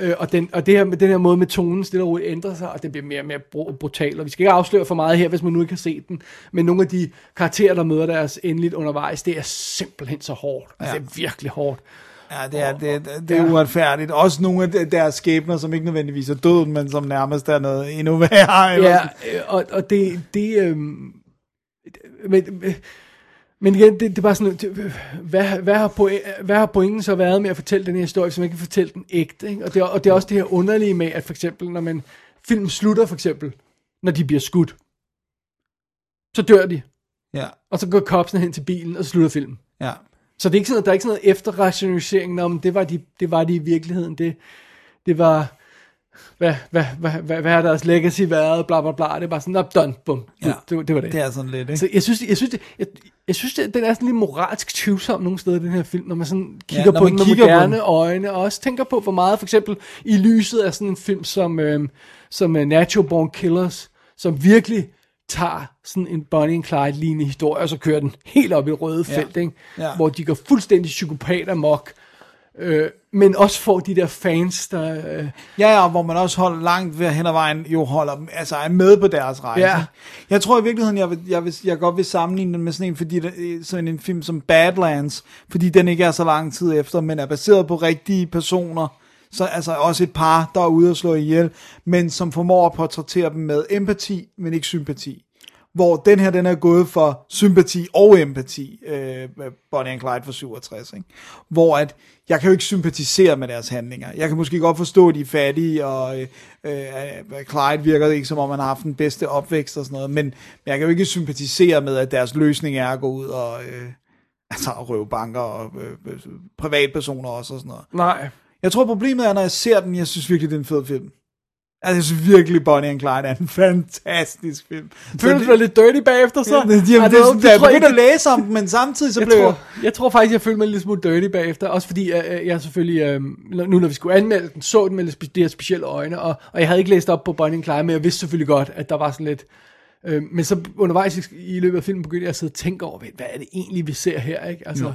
Øh, og, den, og det her med den her måde med tonen stille og roligt ændrer sig, og det bliver mere og mere br- brutal. Og vi skal ikke afsløre for meget her, hvis man nu ikke har set den. Men nogle af de karakterer, der møder deres endeligt undervejs, det er simpelthen så hårdt. Altså, Ja. det er virkelig hårdt. Ja, det er, det, det, det er uretfærdigt. Også nogle af de- deres skæbner, som ikke nødvendigvis er døden, men som nærmest er noget endnu værre. Ja, øh, og, og det, det øhm, men, men igen, det, det er bare sådan, det, hvad, hvad, har point, hvad har pointen så været med at fortælle den her historie, hvis man ikke kan fortælle den ægte? Ikke? Og, det, og det er også det her underlige med, at for eksempel, når man, film slutter for eksempel, når de bliver skudt, så dør de, Ja, og så går kopsene hen til bilen, og så slutter filmen. ja. Så det er ikke sådan, der er ikke sådan noget efterrationalisering om, det var de, det var de i virkeligheden. Det, det var, hvad, hvad, hvad, hvad, hvad har deres legacy været, bla bla bla. Det er bare sådan, up, done, bum. Det, Ja. det, det, var det. Det er sådan lidt, ikke? Så jeg synes, jeg synes, det, jeg, jeg synes det, den er sådan lidt moralsk tvivlsom nogle steder, den her film, når man sådan kigger Ja, når på den med moderne øjne, og også tænker på, hvor meget, for eksempel i lyset af sådan en film som, øhm, som uh, Natural Born Killers, som virkelig tager sådan en Bonnie and Clyde lignende historie, og så kører den helt op i røde Ja. felt, ikke? Ja. hvor de går fuldstændig psykopat amok, øh, men også får de der fans, der... Øh, Ja, ja, hvor man også holder langt ved hen ad vejen, jo holder dem, altså er med på deres rejse. Ja. Jeg tror i virkeligheden, jeg, vil, jeg, vil, jeg godt vil sammenligne den med sådan en, fordi sådan en film som Badlands, fordi den ikke er så lang tid efter, men er baseret på rigtige personer, så altså også et par, der er ude og slå ihjel, men som formår at portrættere dem med empati, men ikke sympati. Hvor den her, den er gået for sympati og empati, øh, med Bonnie and Clyde for 67, ikke? Hvor at, jeg kan jo ikke sympatisere med deres handlinger. Jeg kan måske godt forstå, at de er fattige, og øh, øh, Clyde virker ikke, som om han har haft den bedste opvækst og sådan noget, men, men jeg kan jo ikke sympatisere med, at deres løsning er at gå ud og, øh, altså at røve banker og øh, privatpersoner også og sådan noget. nej. Jeg tror, problemet er, når jeg ser den, jeg synes virkelig, det er en fed film. Jeg synes virkelig, Bonnie and Clyde er en fantastisk film. Føler du dig lidt dirty bagefter, så? Ja, det, jamen, Ej, det, det, det, jeg begyndte at læse om den, men samtidig så jeg blev tror, jeg tror faktisk, jeg følte mig lille smule dirty bagefter, også fordi øh, øh, jeg selvfølgelig, øh, nu når vi skulle anmelde den, så den med lidt de her specielle øjne, og, og jeg havde ikke læst op på Bonnie and Clyde, men jeg vidste selvfølgelig godt, at der var sådan lidt, øh, men så undervejs i, løbet af filmen begyndte jeg at sidde og tænke over, hvad er det egentlig, vi ser her, ikke? Altså,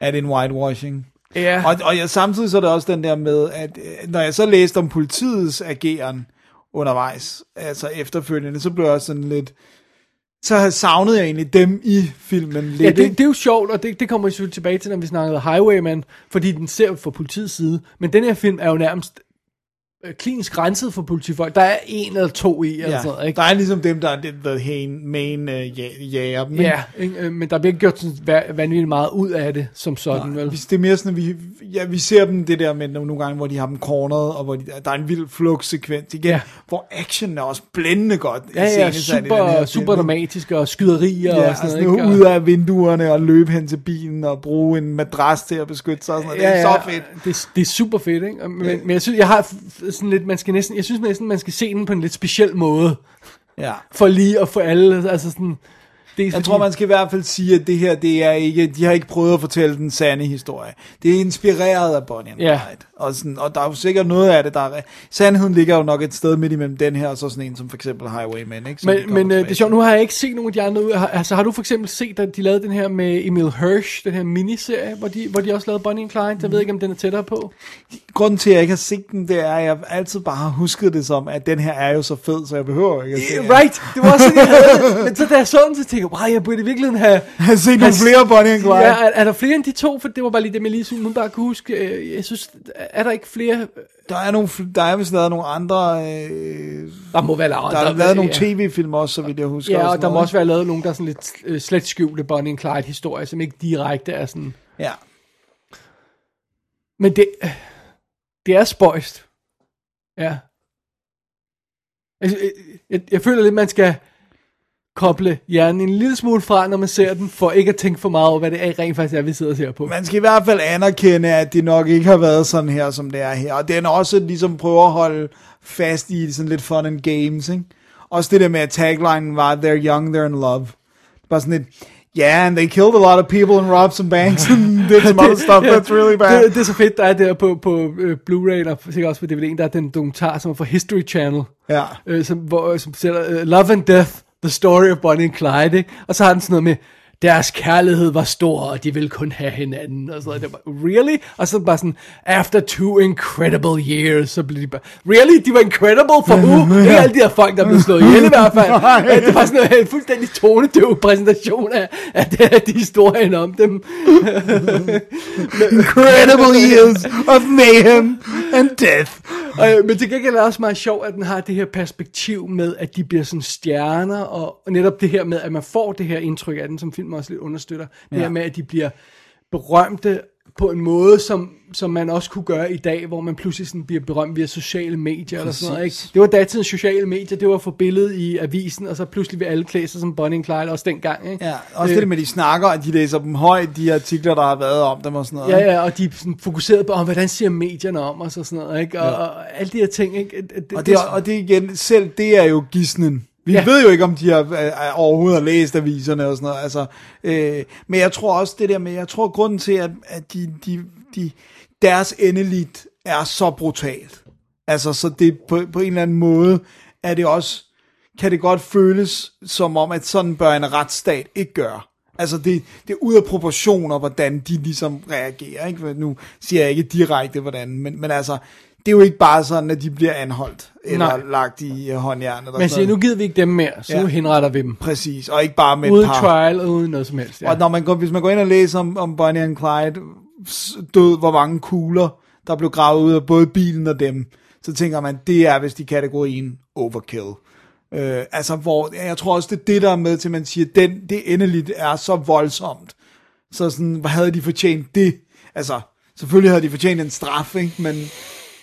er det en whitewashing. Ja. Og, og jeg, samtidig så er der også den der med, at øh, når jeg så læste om politiets ageren undervejs. Altså efterfølgende, så blev jeg også sådan lidt... Så savnede jeg egentlig dem i filmen lidt. Ja, det, det er jo sjovt, og det, det kommer vi selvfølgelig tilbage til, når vi snakkede Highwayman, fordi den ser fra politiets side. Men den her film er jo nærmest klinisk renset for politifolk. Der er en eller to i, eller ja, sådan noget, ikke? der er ligesom dem, der er the, main, uh, jæger dem. ikke? Ja, ikke? Øh, men der bliver ikke gjort sådan va- vanvittigt meget ud af det, som sådan, Nej, vel? hvis det er mere sådan, at vi, ja, vi ser dem det der med nogle, gange, hvor de har dem cornered, og hvor de, der er en vild flugtsekvens igen, Ja. ja. hvor action er også blændende godt Ja, ja, i den super, super dramatiske og skyderier Ja, og sådan altså noget, nu ikke? ud af vinduerne og løbe hen til bilen og bruge en madras til at beskytte sig og sådan noget. Det er så fedt. Det, det er super fedt, ikke? Men, men jeg synes, jeg har sådan lidt, man skal næsten, jeg synes næsten, man skal se den på en lidt speciel måde, Ja. for lige at få alle, altså sådan, det er Jeg fordi- tror, man skal i hvert fald sige, at det her, det er ikke, de har ikke prøvet at fortælle den sande historie. Det er inspireret af Bonnie and Ja. Clyde. Og, sådan, og der er jo sikkert noget af det, der er... Sandheden ligger jo nok et sted midt imellem den her, og så sådan en som for eksempel Highwayman, ikke? Som Men, men øh, det er sjovt, nu har jeg ikke set nogen af de andre ud. Altså, har du for eksempel set, at de lavede den her med Emil Hirsch, den her miniserie, hvor de, hvor de også lavede Bonnie and Clyde? Jeg ved ikke, om den er tættere på. Grunden til, at jeg ikke har set den, det er, at jeg altid bare har husket det som, at den her er jo så fed, så jeg behøver ikke at se den. Right, det var også sådan, jeg havde det. Men så da jeg så den, så tænkte jeg, wow, jeg burde i virkeligheden have... Har set nogle flere Bonnie and Clyde. Ja, er, er der flere end de to? For det var bare lige dem, jeg lige sådan, bare kunne huske. Øh, Jeg synes, er der ikke flere? Der er, nogle, der er vist lavet nogle andre... Øh, Der må være lavet. der er lavet nogle tv-film også, så vidt jeg husker. Ja, og sådan der må også være lavet nogle, der er sådan lidt øh, slet skjulte Bonnie and Clyde historier, som ikke direkte er sådan... Ja. Men det, det er spøjst. Ja. Altså, jeg, jeg, jeg føler lidt, man skal koble hjernen en lille smule fra, når man ser den, for ikke at tænke for meget over, hvad det er, rent faktisk er, vi sidder og ser på. Man skal i hvert fald anerkende, at det nok ikke har været sådan her, som det er her. Og den også ligesom prøver at holde fast i sådan lidt fun and games, ikke? Også det der med, at taglinen var, they're young, they're in love. Bare sådan lidt, yeah, and they killed a lot of people and robbed some banks and did some other stuff that's really bad. Det, det er så fedt, der er der på, på uh, Blu-ray, og sikkert også på DVD'en, der er den dokumentar, som er fra History Channel, Ja. øh, som, hvor, som sætter uh, Love and Death, The Story of Bonnie and Clyde, ikke? og så har den sådan noget med, deres kærlighed var stor, og de ville kun have hinanden, og sådan noget. Det var, really? Og så bare sådan, after two incredible years, så blev de bare, really? De var incredible for who? Ikke alle de her folk, der blev slået ihjel i hvert fald. Det var sådan en fuldstændig tonedøv præsentation af, af, det, af de historien om dem. Incredible years of mayhem and death. Og, øh, men til gengæld er det også meget sjovt, at den har det her perspektiv med, at de bliver sådan stjerner, og, og netop det her med, at man får det her indtryk af den, som filmen også lidt understøtter. Det Ja. her med, at de bliver berømte på en måde, som, som man også kunne gøre i dag, hvor man pludselig sådan bliver berømt via sociale medier eller sådan noget. Ikke? Det var datidens sociale medier, det var for billedet i avisen, og så pludselig vil alle klæde sig som Bonnie and Clyde også dengang. Ikke? Ja, også Øh, det med, at de snakker, og de læser dem højt, de artikler, der har været om dem og sådan noget. Ja, ja, og de er sådan fokuseret på, hvordan siger medierne om os og sådan noget, ikke? Og, ja. og alle de her ting, ikke? Det, Og det, og det igen, selv det er jo gisnen. Vi Ja. ved jo ikke, om de har øh, overhovedet har læst aviserne og sådan noget. Altså, øh, men jeg tror også det der med, jeg tror grunden til, at, at de, de, de, deres endeligt er så brutalt. Altså, så det på, på en eller anden måde, er det også, kan det godt føles som om, at sådan bør en retsstat ikke gøre. Altså, det, det er ud af proportioner, hvordan de ligesom reagerer. Ikke? Nu siger jeg ikke direkte, hvordan, men, men altså, det er jo ikke bare sådan, at de bliver anholdt, eller Nej. Lagt i øh, håndjernet. eller sådan siger, nu gider vi ikke dem mere, så ja. Ja. nu henretter vi dem. Præcis, og ikke bare med Uden et par. trial og uden noget som helst. Ja. Og når man går, hvis man går ind og læser om, om Bonnie and Clyde død, hvor mange kugler, der blev gravet ud af både bilen og dem, så tænker man, det er vist i kategorien overkill. Øh, altså, hvor, jeg tror også, det er det, der er med til, at man siger, den, det endeligt er så voldsomt. Så sådan, hvad havde de fortjent det? Altså, selvfølgelig havde de fortjent en straf, ikke? Men,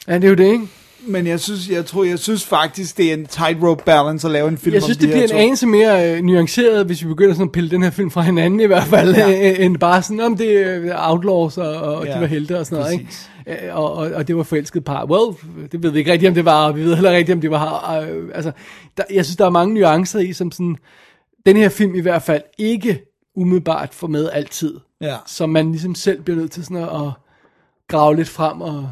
Ja, det er jo det, ikke? men jeg synes, jeg tror, jeg synes faktisk, det er en tightrope balance at lave en film Jeg om synes, de det her bliver en anelse mere øh, nuanceret, hvis vi begynder sådan at pille den her film fra hinanden i hvert fald, ja. Ja. end bare sådan, om det er outlaws, og, og ja. De var helte og sådan noget, præcis. ikke? Øh, Og, og, og det var forelsket par. Well, det ved vi ikke rigtigt, om det var, og vi ved heller ikke, om det var... Øh, altså, der, jeg synes, der er mange nuancer i, som sådan... Den her film i hvert fald ikke umiddelbart får med altid. Ja. som man ligesom selv bliver nødt til sådan at, at grave lidt frem og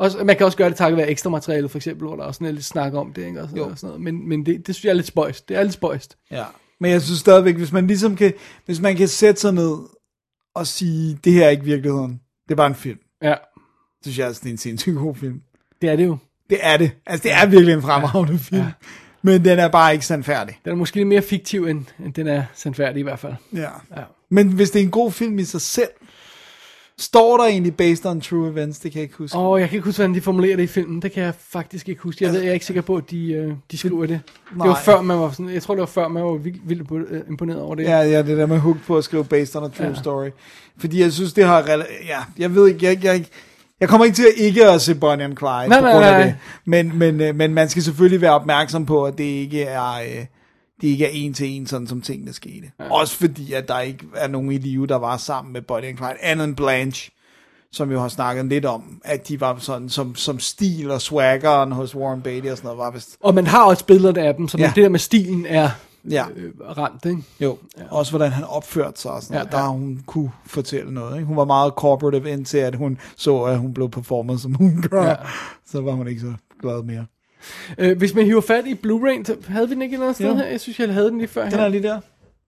også, man kan også gøre det takket være ekstra materiale for eksempel, hvor der også er lidt snak om det, ikke? Og sådan, og sådan noget. Men, men det, det synes jeg er lidt spøjst. Det er lidt spøjst. Ja. Men jeg synes stadigvæk, hvis man ligesom kan, hvis man kan sætte sig ned og sige, det her er ikke virkeligheden, det er bare en film, Ja, så synes jeg, at det er en sindssygt god film. det er det jo. Det er det. Altså, det er virkelig en fremragende film. Ja. Men den er bare ikke sandfærdig. Den er måske lidt mere fiktiv, end, end den er sandfærdig i hvert fald. Ja. Ja. Men hvis det er en god film i sig selv, står der egentlig based on true events, det kan jeg ikke huske. Og jeg kan ikke huske, hvordan de formulerer det i filmen. Det kan jeg faktisk ikke huske. Jeg, ved, jeg er ikke sikker på, at de, øh, de skriver det. Nej. Det var før, man var sådan, jeg tror, det var før, man var vildt, vildt øh, imponeret over det. Ja, ja, det der med hook på at skrive based on a true Ja. story. Fordi jeg synes, det har... Ja, jeg ved ikke, jeg, jeg, jeg kommer ikke til at ikke at se Bonnie and Clyde Nej, på grund af nej. det. Men, men, øh, men man skal selvfølgelig være opmærksom på, at det ikke er... Øh, det ikke er en til en, sådan som tingene skete. Ja. Også fordi, at der ikke er nogen i live, der var sammen med Bonnie and Clyde. End Blanche, som vi jo har snakket lidt om, at de var sådan, som, som stil og swaggeren hos Warren Beatty og sådan noget, var vist... Og man har også billederne af dem, så Ja. det der med stilen er Ja. øh, ramt, ikke? Jo, ja. også hvordan han opførte sig og sådan Ja, noget. Der ja. hun kunne fortælle noget. Ikke? Hun var meget corporative indtil, at hun så, at hun blev performet, som hun gør. Ja. Så var hun ikke så glad mere. Øh, hvis man hiver fat i Blu-ray, så havde vi den ikke et eller andet sted Jo. her? Jeg synes, jeg havde den lige før Den her. er lige der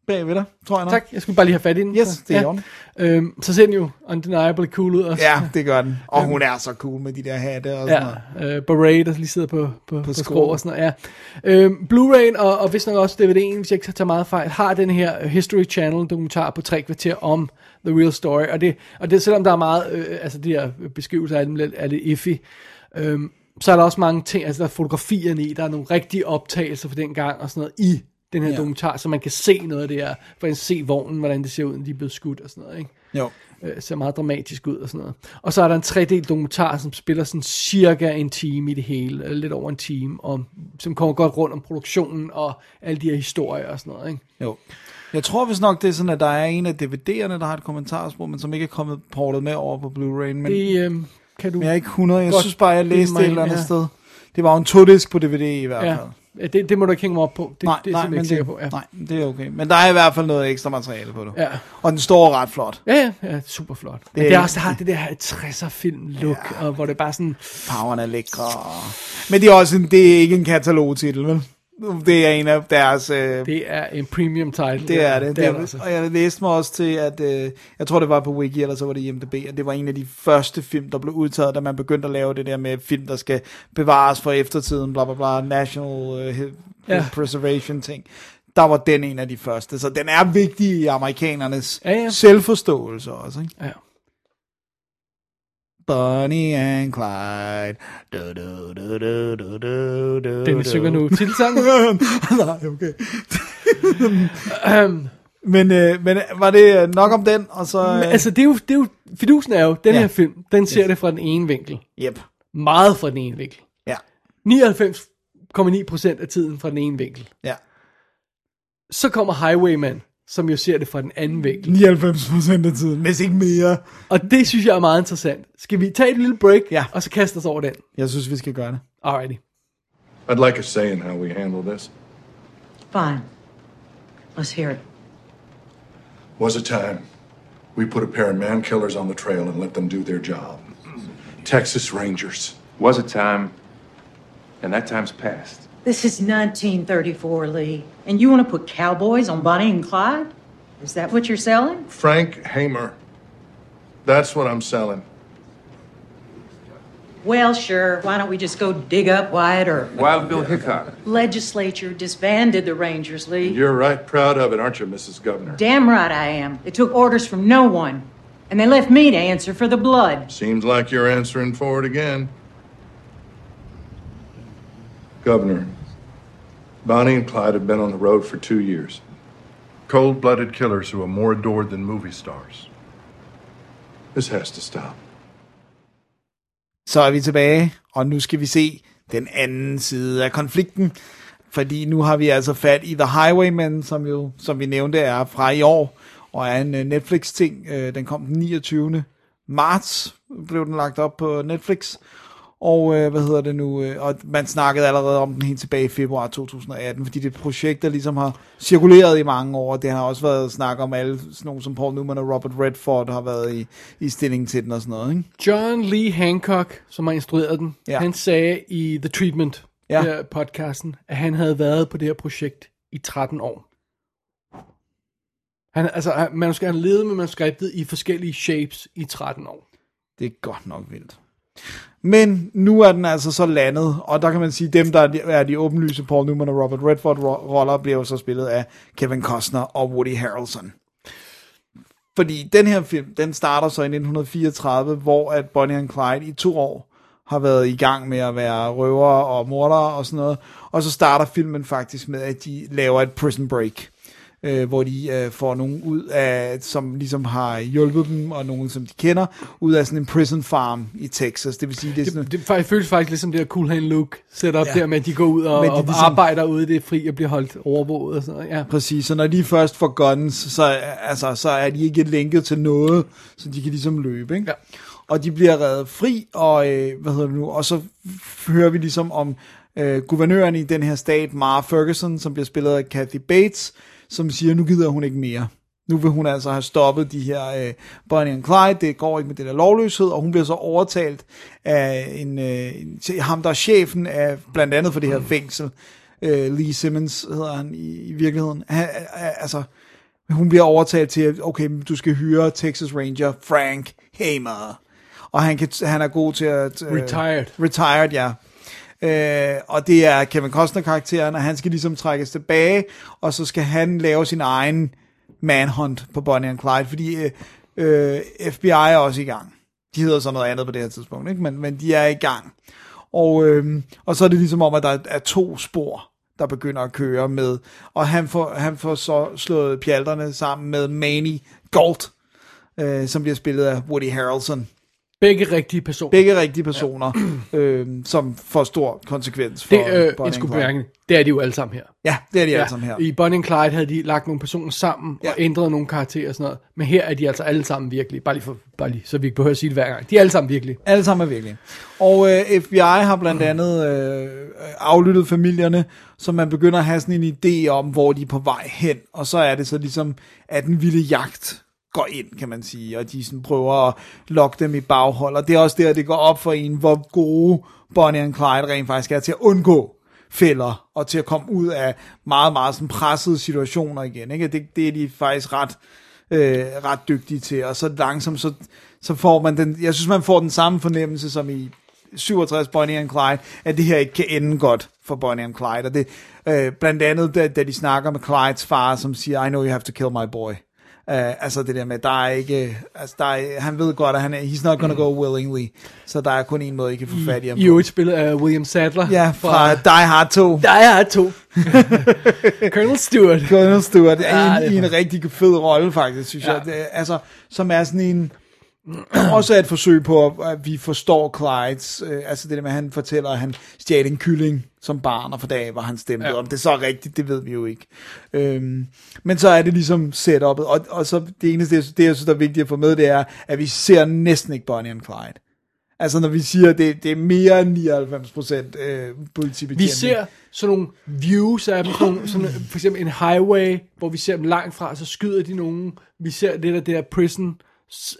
bag ved dig, tror jeg nok. Tak, jeg skulle bare lige have fat i den. Yes, så, det er ja. øhm, Så ser den jo undeniably cool ud også. Ja, det gør den. Og hun er så cool med de der hatte og sådan noget. Ja, øh, beret, der lige sidder på, på, på, på skrå. skrå og sådan noget, ja. Øhm, Blu-ray og, og vist nok også DVD'en, hvis jeg ikke tager meget fejl, har den her History Channel dokumentar på tre kvarter om The Real Story, og det, og det selvom der er meget, øh, altså de her beskrivelser af dem lidt- er lidt iffy, øhm, så er der også mange ting, altså der er fotografierne i, der er nogle rigtige optagelser fra den gang og sådan noget i den her Ja. dokumentar, så man kan se noget af det her, for at se vognen, hvordan det ser ud, når de er blevet skudt og sådan noget, ikke? Jo. øh, ser meget dramatisk ud og sådan noget. Og så er der en tredel dokumentar, som spiller sådan cirka en time i det hele, eller lidt over en time, og, som kommer godt rundt om produktionen og alle de her historier og sådan noget, ikke? jo. Jeg tror vist nok, det er sådan, at der er en af DVD'erne, der har et kommentarspor, men som ikke er kommet portet med over på Blu-ray. Men, Det øh, kan du... men jeg er ikke 100. Jeg synes bare, jeg læste det et eller andet ja. sted. Det var en to-disk på DVD i hvert fald. Ja, det, det må du ikke hænge mig op på. Det, nej, det er nej, men ikke sikker det, på. Ja. nej, det er okay. Men der er i hvert fald noget ekstra materiale på det. Ja. Og den står ret flot. Ja, ja, ja, super flot. Det, er det er også, der har det der 60'er film look, ja. og hvor det bare sådan, Farverne er lækre. og- Men det er også en, det er ikke en katalogtitel, vel? Det er en af deres... Øh, det er en premium title. det er det. det, det, er altså. Og jeg læste mig også til, at... Øh, jeg tror, det var på Wiki, eller så var det IMDb, at det var en af de første film, der blev udtaget, da man begyndte at lave det der med film, der skal bevares for eftertiden, bla bla bla, national øh, ja. preservation ting. Der var den en af de første. Så den er vigtig i amerikanernes Ja, ja. selvforståelse også, ikke? Ja. Bonnie and Clyde. Du, du, du, du, du, du, du, Den vi du. synger nu titelsangen. Nej, okay. um, Men, øh, men var det øh, nok om den, og så... Øh, altså, det er jo, det er jo, fidusen er jo, den Ja. her film, den ser det fra den ene vinkel. yep. Meget fra den ene vinkel. Ja, 99,9% af tiden fra den ene vinkel. ja. Så kommer Highwayman, som jo ser det fra den anden vinkel. 99 procent af tiden, hvis ikke mere. Og det synes jeg er meget interessant. Skal vi tage et lille break, Ja. og så kaste os over den? Jeg synes, vi skal gøre det. Alrighty. I'd like a say in how we handle this. Fine. Let's hear it. Was a time we put a pair of man killers on the trail and let them do their job. Texas Rangers. Was a time, and that time's past. This is 1934, Lee. And you want to put cowboys on Bonnie and Clyde? Is that what you're selling? Frank Hamer. That's what I'm selling. Well, sure. Why don't we just go dig up Wyatt or Wild Bill Hickok. legislature disbanded the Rangers, Lee? You're right proud of it, aren't you, Mrs. Governor? Damn right I am. They took orders from no one. And they left me to answer for the blood. Seems like you're answering for it again. Governor, Bonnie and Clyde have been on the road for two years. Cold blooded killers who are more adored than movie stars. This has to stop. Så er vi tilbage, og nu skal vi se den anden side af konflikten. Fordi nu har vi altså fat i The Highwayman, som jo, som vi nævnte, er fra i år, og er en øh, Netflix-ting. Øh, den kom den 29. marts, blev den lagt op på Netflix. Og hvad hedder det nu? øh, Og man snakkede allerede om den helt tilbage i februar 2018, fordi det er et projekt, der ligesom har cirkuleret i mange år. Det har også været snak om alle, sådan nogle som Paul Newman og Robert Redford har været i, i stilling til den og sådan noget, ikke? John Lee Hancock, som har instrueret den, Ja. han sagde i The Treatment, Ja. ja. podcasten, at han havde været på det her projekt i 13 år. Han, altså, han, manuskript, han levede med manuskriptet i forskellige shapes i 13 år. Det er godt nok vildt. Men nu er den altså så landet, og der kan man sige, dem der er de, er de åbenlyse Paul Newman og Robert Redford-roller, bliver jo så spillet af Kevin Costner og Woody Harrelson. Fordi den her film, den starter så i 1934, hvor at Bonnie and Clyde i to år har været i gang med at være røver og mordere og sådan noget. Og så starter filmen faktisk med, at de laver et prison break øh, hvor de øh, får nogen ud af, som ligesom har hjulpet dem, og nogen, som de kender, ud af sådan en prison farm i Texas. Det vil sige, det er sådan... Det, det faktisk- føles faktisk lidt som det her Cool Hand Luke setup Ja. der med, at de går ud og, det er og ligesom- arbejder ude i det fri og bliver holdt overvåget og sådan noget. Ja. Præcis, så når de først får guns, så, altså, så er de ikke lænket til noget, så de kan ligesom løbe, ikke? Ja. Og de bliver reddet fri, og øh, hvad hedder det nu, og så hører vi ligesom om øh, guvernøren i den her stat, Mara Ferguson, som bliver spillet af Kathy Bates, som siger, nu gider hun ikke mere. Nu vil hun altså have stoppet de her øh, Bonnie and Clyde, det går ikke med det der lovløshed, og hun bliver så overtalt af en, øh, ham, der er chefen af, blandt andet for det her fængsel, øh, Lee Simmons hedder han i, i virkeligheden. Han, altså, hun bliver overtalt til, at okay, du skal hyre Texas Ranger Frank Hamer. Og han, kan, han er god til at... Øh, Retired. Retired, ja. Øh, og det er Kevin Costner-karakteren, og han skal ligesom trækkes tilbage, og så skal han lave sin egen manhunt på Bonnie and Clyde, fordi øh, øh FBI er også i gang. De hedder så noget andet på det her tidspunkt, ikke? Men, men de er i gang. Og, øh, og så er det ligesom om, at der er to spor, der begynder at køre med, og han får, han får så slået pjalterne sammen med Manny Gold, øh, som bliver spillet af Woody Harrelson. Begge rigtige personer. Begge rigtige personer, ja. øh, som får stor konsekvens for det, øh, Bonnie skulle bemærke, det er de jo alle sammen her. Ja, det er de ja. alle sammen her. I Bonnie and Clyde havde de lagt nogle personer sammen ja. Ja. og ændret nogle karakterer og sådan noget. Men her er de altså alle sammen virkelig. Bare lige, for, bare lige så vi ikke behøver at sige det hver gang. De er alle sammen virkelig. Alle sammen er virkelig. Og øh, FBI har blandt andet øh, aflyttet familierne, så man begynder at have sådan en idé om, hvor de er på vej hen. Og så er det så ligesom, at den vilde jagt går ind, kan man sige, og de sådan prøver at lokke dem i baghold. Og det er også der, det går op for en, hvor gode Bonnie and Clyde rent faktisk er til at undgå fælder, og til at komme ud af meget, meget sådan pressede situationer igen. Ikke? Det, det er de faktisk ret, øh, ret dygtige til, og så langsomt, så, så får man den, jeg synes, man får den samme fornemmelse som i 67 Bonnie and Clyde, at det her ikke kan ende godt for Bonnie and Clyde, og det, øh, blandt andet, da, da de snakker med Clydes far, som siger, I know you have to kill my boy. Uh, altså det der med, der er ikke, altså der er, han ved godt, at han er, he's not gonna go willingly, så der er kun en måde, I kan få fat i ham I øvrigt spillet af William Sadler. Ja, fra Die Hard 2. Der er to. Colonel Stewart. Colonel Stewart Ja, en, det er i en rigtig fed rolle, faktisk, synes Ja. jeg. Det, altså, som er sådan en... også er et forsøg på, at, vi forstår Clydes, øh, altså det der med, at han fortæller, at han stjal en kylling som barn, og for dag var han stemte. Ja. Om det er så rigtigt, det ved vi jo ikke. Øhm, men så er det ligesom setupet, og, og så det eneste, det, det jeg synes, der er vigtigt at få med, det er, at vi ser næsten ikke Bonnie and Clyde. Altså når vi siger, at det, det er mere end 99% øh, politibetjentning. Vi ser sådan nogle views af dem, sådan, nogle, sådan for eksempel en highway, hvor vi ser dem langt fra, så skyder de nogen. Vi ser det der, det der prison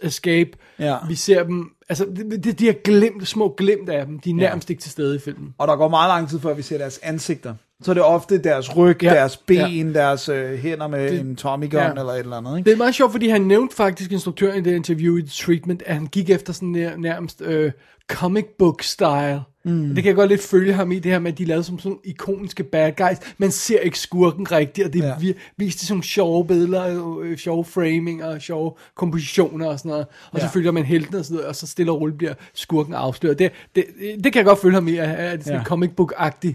escape. Ja. Vi ser dem, altså det, det, de her glimt, små glimt af dem, de er nærmest ikke til stede i filmen. Og der går meget lang tid, før vi ser deres ansigter. Så er det ofte deres ryg, Ja. ja. deres ben, ja. deres øh, hænder med Det- en Tommy gun ja. ja. eller et eller andet. Ikke? Det er meget sjovt, fordi han nævnte faktisk instruktøren i det interview i Treatment, at han gik efter sådan der, nærmest øh, comic book style. Mm. Det kan jeg godt lidt følge ham i, det her med, at de lavet som sådan ikoniske bad guys. Man ser ikke skurken rigtigt, og det Ja. ja. vist i sådan sjove billeder, øh, sjove framing og sjove kompositioner og sådan noget. Og så Ja. følger man helten og sådan noget, og så stille og roligt bliver skurken afsløret. Det, det, det kan jeg godt følge ham i, at det er sådan ja. comic book-agtigt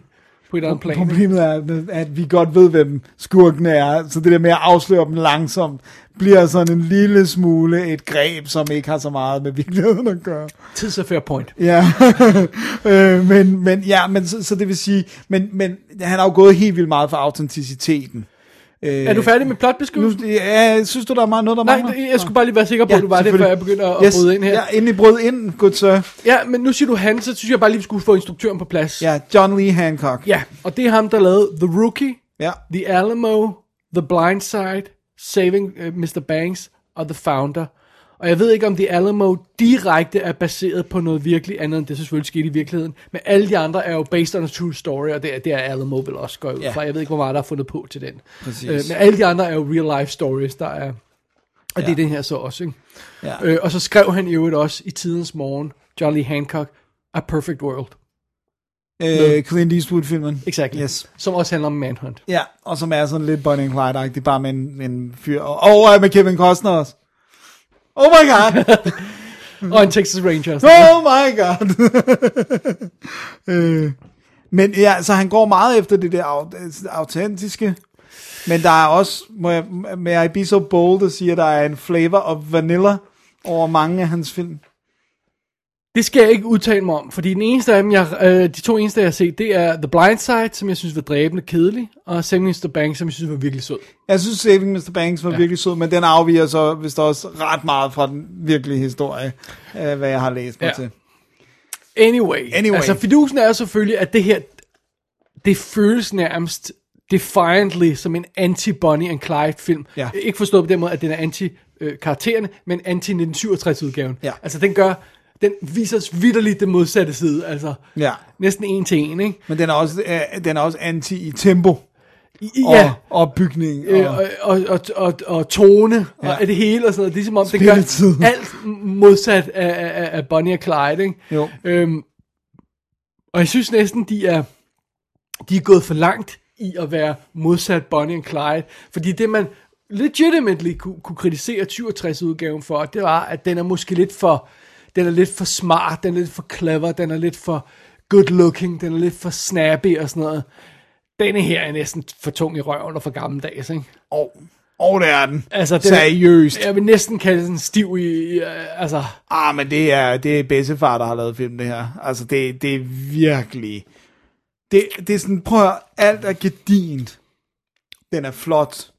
på et eller andet plan. Problemet er, at vi godt ved, hvem skurken er, så det der med at afsløre dem langsomt, bliver sådan en lille smule et greb, som ikke har så meget med virkeligheden at gøre. Tids a fair point. Ja, øh, men, men, ja, men så, så det vil sige, men, men han har jo gået helt vildt meget for autenticiteten. Øh, Er du færdig med plotbeskrivelsen? Nu, ja, synes du, der er meget noget, der Nej, mangler? det- jeg skulle bare lige være sikker på, at du var det, før jeg begynder at bryde ind her. Ja, inden I brød ind, good sir. Ja, men nu siger du han, så synes jeg bare lige, vi skulle få instruktøren på plads. Ja, John Lee Hancock. Ja, og det er ham, der lavede The Rookie, Ja. The Alamo, The Blind Side, Saving uh, Mr. Banks og The Founder. Og jeg ved ikke, om The Alamo direkte er baseret på noget virkelig andet, end det selvfølgelig skete i virkeligheden. Men alle de andre er jo based on a true story, og det er, det er Alamo vel også går ud Ja. fra. Jeg ved ikke, hvor meget der er fundet på til den. Præcis. Øh, men alle de andre er jo real life stories, der er... Og det er den her så også, ikke? Ja. Øh, og så skrev han i øvrigt også i tidens morgen, John Lee Hancock, A Perfect World. Øh, Clint Eastwood-filmen. Exactly. Yes. Som også handler om Manhunt. Ja, og som er sådan lidt Bonnie and Clyde-agtig, bare med en, en fyr. Og, og med Kevin Costner også. Oh my god! Og en Texas Ranger. oh my god! øh, men ja, så han går meget efter det der aut- autentiske. Men der er også, må jeg, may I be so bold at sige, at der er en flavor of vanilla over mange af hans film. Det skal jeg ikke udtale mig om, fordi den eneste af dem, jeg, øh, de to eneste, jeg har set, det er The Blind Side, som jeg synes var dræbende kedelig, og Saving Mr. Bank, som jeg synes var virkelig sød. Jeg synes, Saving Mr. Banks var ja. virkelig sød, men den afviger så vist også ret meget fra den virkelige historie, øh, hvad jeg har læst mig Ja. til. Anyway, Anyway. altså fidusen er selvfølgelig, at det her, det føles nærmest defiantly som en anti-Bonnie and Clyde film. Ja. Ikke forstået på den måde, at den er anti-karaktererne, men anti-1967-udgaven. Ja. Altså den gør, den viser os vidderligt det modsatte side, altså Ja. næsten en til en, ikke? Men den er også, øh, den er også anti i tempo I- og, Ja, og bygning. øh, Og, og, og, og, og, tone Ja. og det hele og sådan noget. Det er som om, det gør alt modsat af, af, af Bonnie og Clyde, ikke? jo. Øhm, og jeg synes næsten, de er, de er gået for langt i at være modsat Bonnie and Clyde. Fordi det, man legitimately kunne, kunne kritisere 67-udgaven for, det var, at den er måske lidt for, den er lidt for smart, den er lidt for clever, den er lidt for good looking, den er lidt for snappy og sådan noget. Denne her er næsten for tung i røven og for gammeldags, ikke? Og, og det er den. Altså, den er- Seriøst. Jeg vil næsten kalde den stiv i, i øh, altså... Ah, men det er, det er bedstefar, der har lavet film, det her. Altså, det, det er virkelig... Det, det er sådan, prøv at høre, alt er gedint. Den er flot.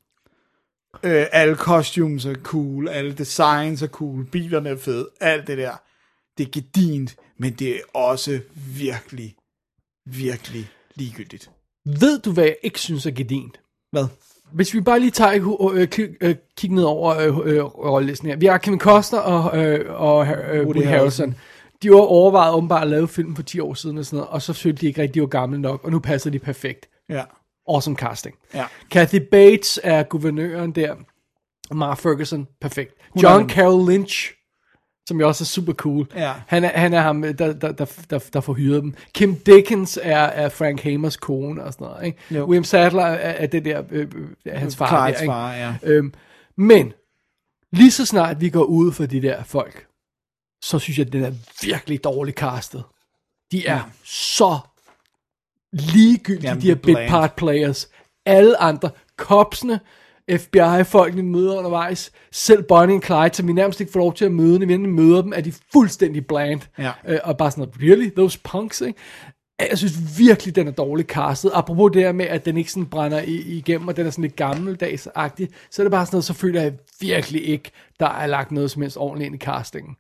Øh, alle costumes er cool, alle designs er cool, bilerne er fede, alt det der. Det er gedint, men det er også virkelig, virkelig ligegyldigt. Ved du, hvad jeg ikke synes er gedint? Hvad? Hvis vi bare lige tager et øh, kig, øh, kig ned over øh, øh, rollelisten her. Vi har Kevin Costner og, øh, og øh, Woody, Harrelson. De var overvejet åbenbart at lave film for 10 år siden og sådan noget, og så følte de ikke rigtig, de var gamle nok, og nu passer de perfekt. Ja. Awesome casting. Ja. Kathy Bates er guvernøren der. Mark Ferguson, perfekt. Er John. Carroll Lynch, som jo også er super cool. Ja. Han er, han er ham, der, der, der, der, der får hyret dem. Kim Dickens er, er Frank Hamers kone og sådan noget. Ikke? Jo. William Sadler er, er det der, øh, er hans far. Clydes der, ikke? far, ja. Øhm, men, lige så snart vi går ud for de der folk, så synes jeg, at den er virkelig dårligt castet. De er Ja. så ligegyldige, Jamen, de her er bit bland. part players. Alle andre, kopsene, FBI-folkene møder undervejs, selv Bonnie and Clyde, som vi nærmest ikke får lov til at møde, når vi møder dem, er de fuldstændig bland. Ja. Øh, og bare sådan noget, really? Those punks, ikke? Jeg synes virkelig, den er dårligt castet. Apropos det her med, at den ikke sådan brænder igennem, og den er sådan lidt gammeldags-agtig, så er det bare sådan noget, så føler jeg virkelig ikke, der er lagt noget som helst ordentligt ind i castingen.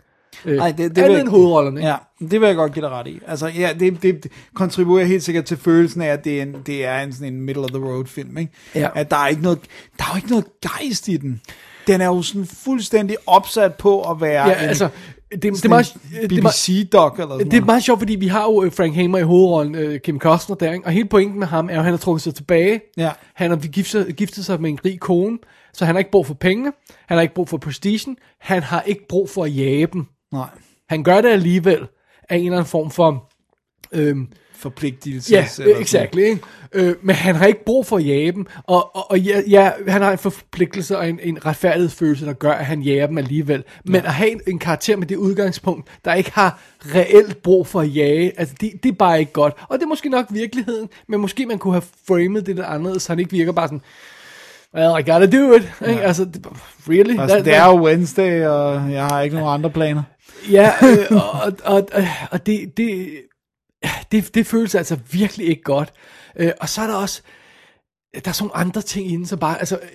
Øh, Ej, det, det andet end hovedrollerne. Ja, det vil jeg godt give dig ret i. Altså, ja, det, det, det kontribuerer helt sikkert til følelsen af, at det er en, det er en, sådan en middle of the road film, ikke? Ja. At der er ikke noget, der er jo ikke noget gejst i den. Den er jo sådan fuldstændig opsat på at være Ja, en, altså, det, det, er meget, BBC-doc eller sådan det er meget sjovt, fordi vi har jo øh, Frank Hamer i hovedrollen, øh, Kim Costner der, ikke? og hele pointen med ham er jo, at han har trukket sig tilbage. Ja. Han har giftet, giftet sig med en rig kone, så han har ikke brug for penge, han har ikke brug for prestigen, han har ikke brug for at jage dem. Nej, Han gør det alligevel af en eller anden form for... Øhm, forpligtelse. Ja, yeah, exactly. Ikke? Øh, men han har ikke brug for at jage dem, og, og, og ja, ja, han har en forpligtelse og en, en retfærdighedsfølelse, der gør, at han jager dem alligevel. Men at have en, en karakter med det udgangspunkt, der ikke har reelt brug for at jage, altså det, det er bare ikke godt. Og det er måske nok virkeligheden, men måske man kunne have framet det lidt anderledes, så han ikke virker bare sådan, well, I gotta do it. Ikke? Altså, really? Altså, That- det er jo Wednesday, og jeg har ikke nogen andre planer. Ja, øh, og, og, og, og det, det, det, det føles altså virkelig ikke godt. Øh, og så er der også, der er sådan nogle andre ting inde, så bare, altså, øh,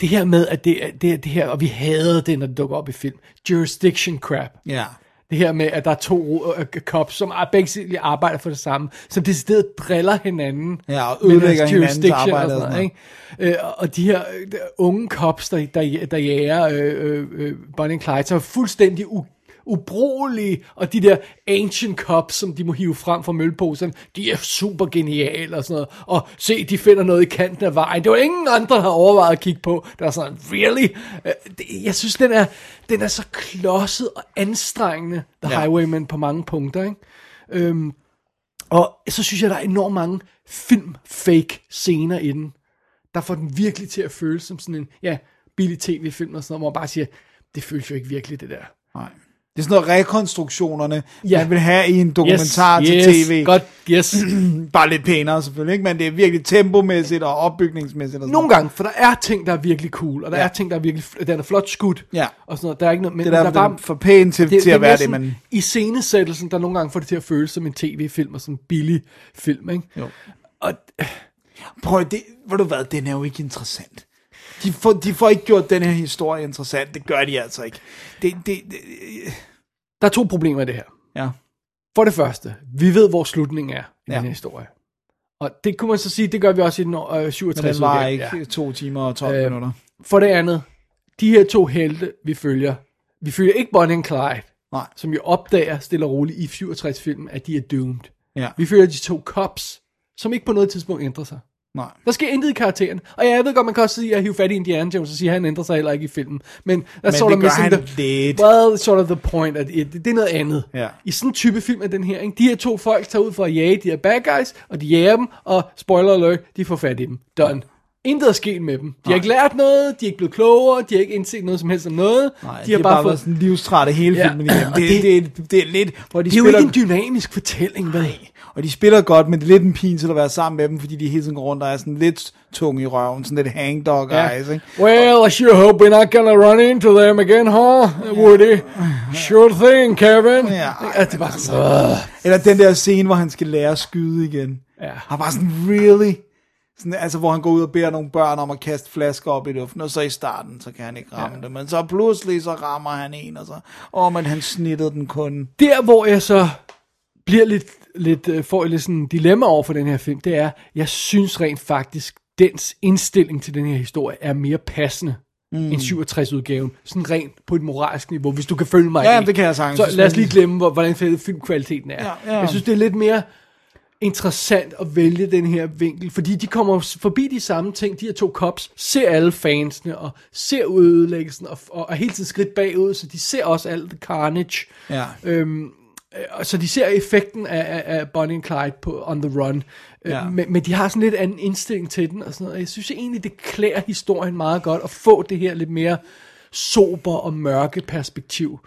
det her med, at det, det, det her, og vi hader det, når det dukker op i film, jurisdiction crap. Ja. Det her med, at der er to uh, cops, som begge arbejder for det samme, som decideret driller hinanden. Ja, og ødelægger hinandens arbejde og sådan noget, ikke? Øh, og de her øh, unge cops, der, der, der jager øh, øh, øh, Bonnie and Clyde, som er fuldstændig u, ubrugelige, og de der ancient cups, som de må hive frem fra mølleposerne, de er super geniale og sådan noget. Og se, de finder noget i kanten af vejen. Det var ingen andre, der har overvejet at kigge på. Der er sådan, really? Øh, Jeg synes, den er, den er så klodset og anstrengende, The Ja. Highwayman, på mange punkter, ikke? Øhm, og så synes jeg, der er enormt mange film-fake scener i den, der får den virkelig til at føles som sådan en, ja, billig tv-film og sådan noget, hvor man bare siger, det føles jo ikke virkelig, det der. Nej. Det er sådan noget rekonstruktionerne, Ja. man vil have i en dokumentar yes, til yes, tv. Godt, yes. Bare lidt pænere selvfølgelig, ikke? men det er virkelig tempomæssigt og opbygningsmæssigt. Og sådan Nogle gange, for der er ting, der er virkelig cool, og der ja. Er ting, der er virkelig, den er flot skudt, Ja. og sådan noget. Der er ikke noget, men Det er der derfor, er den er for pæn til, til er at være det, men... I scenesættelsen, der nogle gange får det til at føles som en tv-film, og sådan en billig film, ikke? Jo. Og Prøv det, ved du hvad, den er jo ikke interessant. De får, de får ikke gjort den her historie interessant, det gør de altså ikke. Det, det, det, der er to problemer i det her. ja. For det første, vi ved, hvor slutningen er i Ja. den her historie. Og det kunne man så sige, det gør vi også i den øh, Men 67 den var ikke Ja. to timer og 12 Øh, minutter. For det andet, de her to helte, vi følger, vi følger ikke Bonnie and Clyde, Nej. som jo opdager stille og roligt i 67-filmen, at de er doomed. Ja. Vi følger de to cops, som ikke på noget tidspunkt ændrer sig. Nej. Der sker intet i karakteren. Og ja, jeg ved godt, man kan også sige, at hive fat i Indiana Jones og sige, at han ændrer sig heller ikke i filmen. Men, that's Men sort det of gør han the, lidt. Well, sort of the point. At it, det er noget andet. Ja. I sådan en type film er den her, ikke? de her to folk tager ud for at jage de her bad guys, og de jager dem, og spoiler alert, de får fat i dem. Done. Intet er sket med dem. De har ikke lært noget, de er ikke blevet klogere, de har ikke indset noget som helst om noget. Nej, de har bare, fået... sådan livstrætte hele Ja, filmen og Det, det- det, det, det, er lidt, hvor de Det er jo spiller, ikke en dynamisk fortælling, vel? Og de spiller godt, men det er lidt en pin til at være sammen med dem, fordi de hele tiden går rundt og er sådan lidt tung i røven, sådan lidt hangdog Ja. eyes, ikke? Well, I sure hope we're not gonna run into them again, huh, Woody? Sure thing, Kevin. Ja. Ja, det var så... Eller den der scene, hvor han skal lære at skyde igen. Ja. Han var sådan, really? Sådan, altså, hvor han går ud og beder nogle børn om at kaste flasker op i luften, og så i starten, så kan han ikke ramme ja. det. Men så pludselig, så rammer han en, og så, åh, men han snittede den kun. Der, hvor jeg så bliver lidt, lidt uh, får lidt sådan en dilemma over for den her film, det er, jeg synes rent faktisk, dens indstilling til den her historie er mere passende mm. end 67-udgaven. Sådan rent på et moralsk niveau, hvis du kan følge mig. Ja, i. det kan jeg sagtens. Så lad os lige glemme, hvor, hvordan fed filmkvaliteten er. Ja, ja. Jeg synes, det er lidt mere interessant at vælge den her vinkel, fordi de kommer forbi de samme ting, de her to cops, ser alle fansene, og ser ødelæggelsen, og, og er hele tiden skridt bagud, så de ser også alt carnage. Ja. Øhm, øh, og så de ser effekten af, af, af Bonnie and Clyde på On the Run. Ja. Øh, men, men de har sådan lidt anden indstilling til den, og sådan noget. Jeg synes egentlig, det klæder historien meget godt, at få det her lidt mere sober og mørke perspektiv.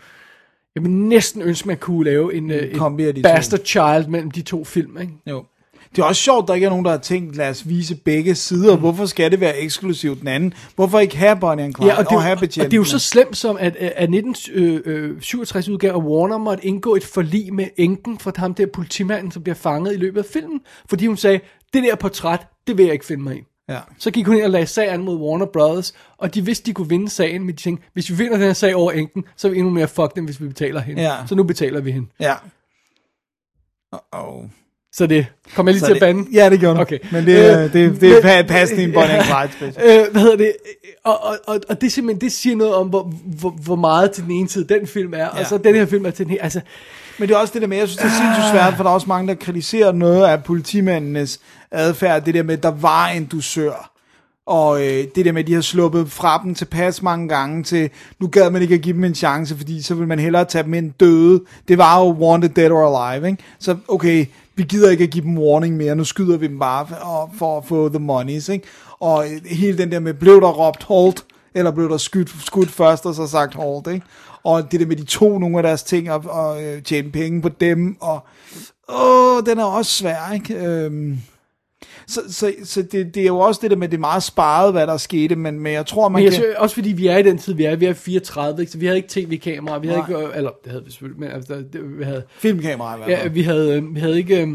Jeg vil næsten ønske, man kunne lave en, en de et to. bastard child mellem de to film, ikke? Jo. Det er også sjovt, at der ikke er nogen, der har tænkt, lad os vise begge sider. Mm. Hvorfor skal det være eksklusivt den anden? Hvorfor ikke have Bonnie and Clyde Ja, og det, er og have og det er jo så slemt som, at, at 1967 udgave af Warner måtte indgå et forlig med enken for ham der politimanden, som bliver fanget i løbet af filmen, fordi hun sagde, det der portræt, det vil jeg ikke finde mig i. Ja. Så gik hun ind og lagde sag an mod Warner Brothers, og de vidste, de kunne vinde sagen, men de tænkte, hvis vi vinder den her sag over enken, så er vi endnu mere fucked, end hvis vi betaler hende. Ja. Så nu betaler vi hende. Ja. Uh-oh. Så det kom jeg lige Så til at det- bande. Ja, det gjorde du. Okay. Men det, er- Øh, det, det er men- pa- passende i en Bonnie and Clyde. Øh, hvad hedder det? Og, og, og, og det, er simpelthen, det siger noget om, hvor, hvor, hvor meget til den ene side den film er, ja. og så den her film er til den her. Altså, Men det er også det der med, jeg synes, det er sindssygt svært, for der er også mange, der kritiserer noget af politimændenes adfærd. Det der med, at der var en dusør. Og øh, det der med, at de har sluppet fra dem tilpas mange gange til, nu gad man ikke at give dem en chance, fordi så vil man hellere tage dem ind døde. Det var jo wanted dead or alive, ikke? Så okay, vi gider ikke at give dem warning mere, nu skyder vi dem bare for, for at få the monies, ikke? Og hele den der med, blev der råbt hold, eller blev der skudt, skudt først, og så sagt hold, ikke? Og det der med, de to nogle af deres ting, og, og øh, tjene penge på dem, og åh, den er også svær, ikke? Øhm, så, så, så det, det er jo også det der med, det er meget sparet, hvad der skete, men, men jeg tror, man men jeg kan... synes, også fordi vi er i den tid, vi er, vi er 34, ikke? så vi havde ikke tv-kamera, vi havde Nej. ikke, øh, eller det havde vi selvfølgelig, men altså, det, vi havde, Filmkamera i hvert ja, vi havde, øh, vi havde ikke, øh,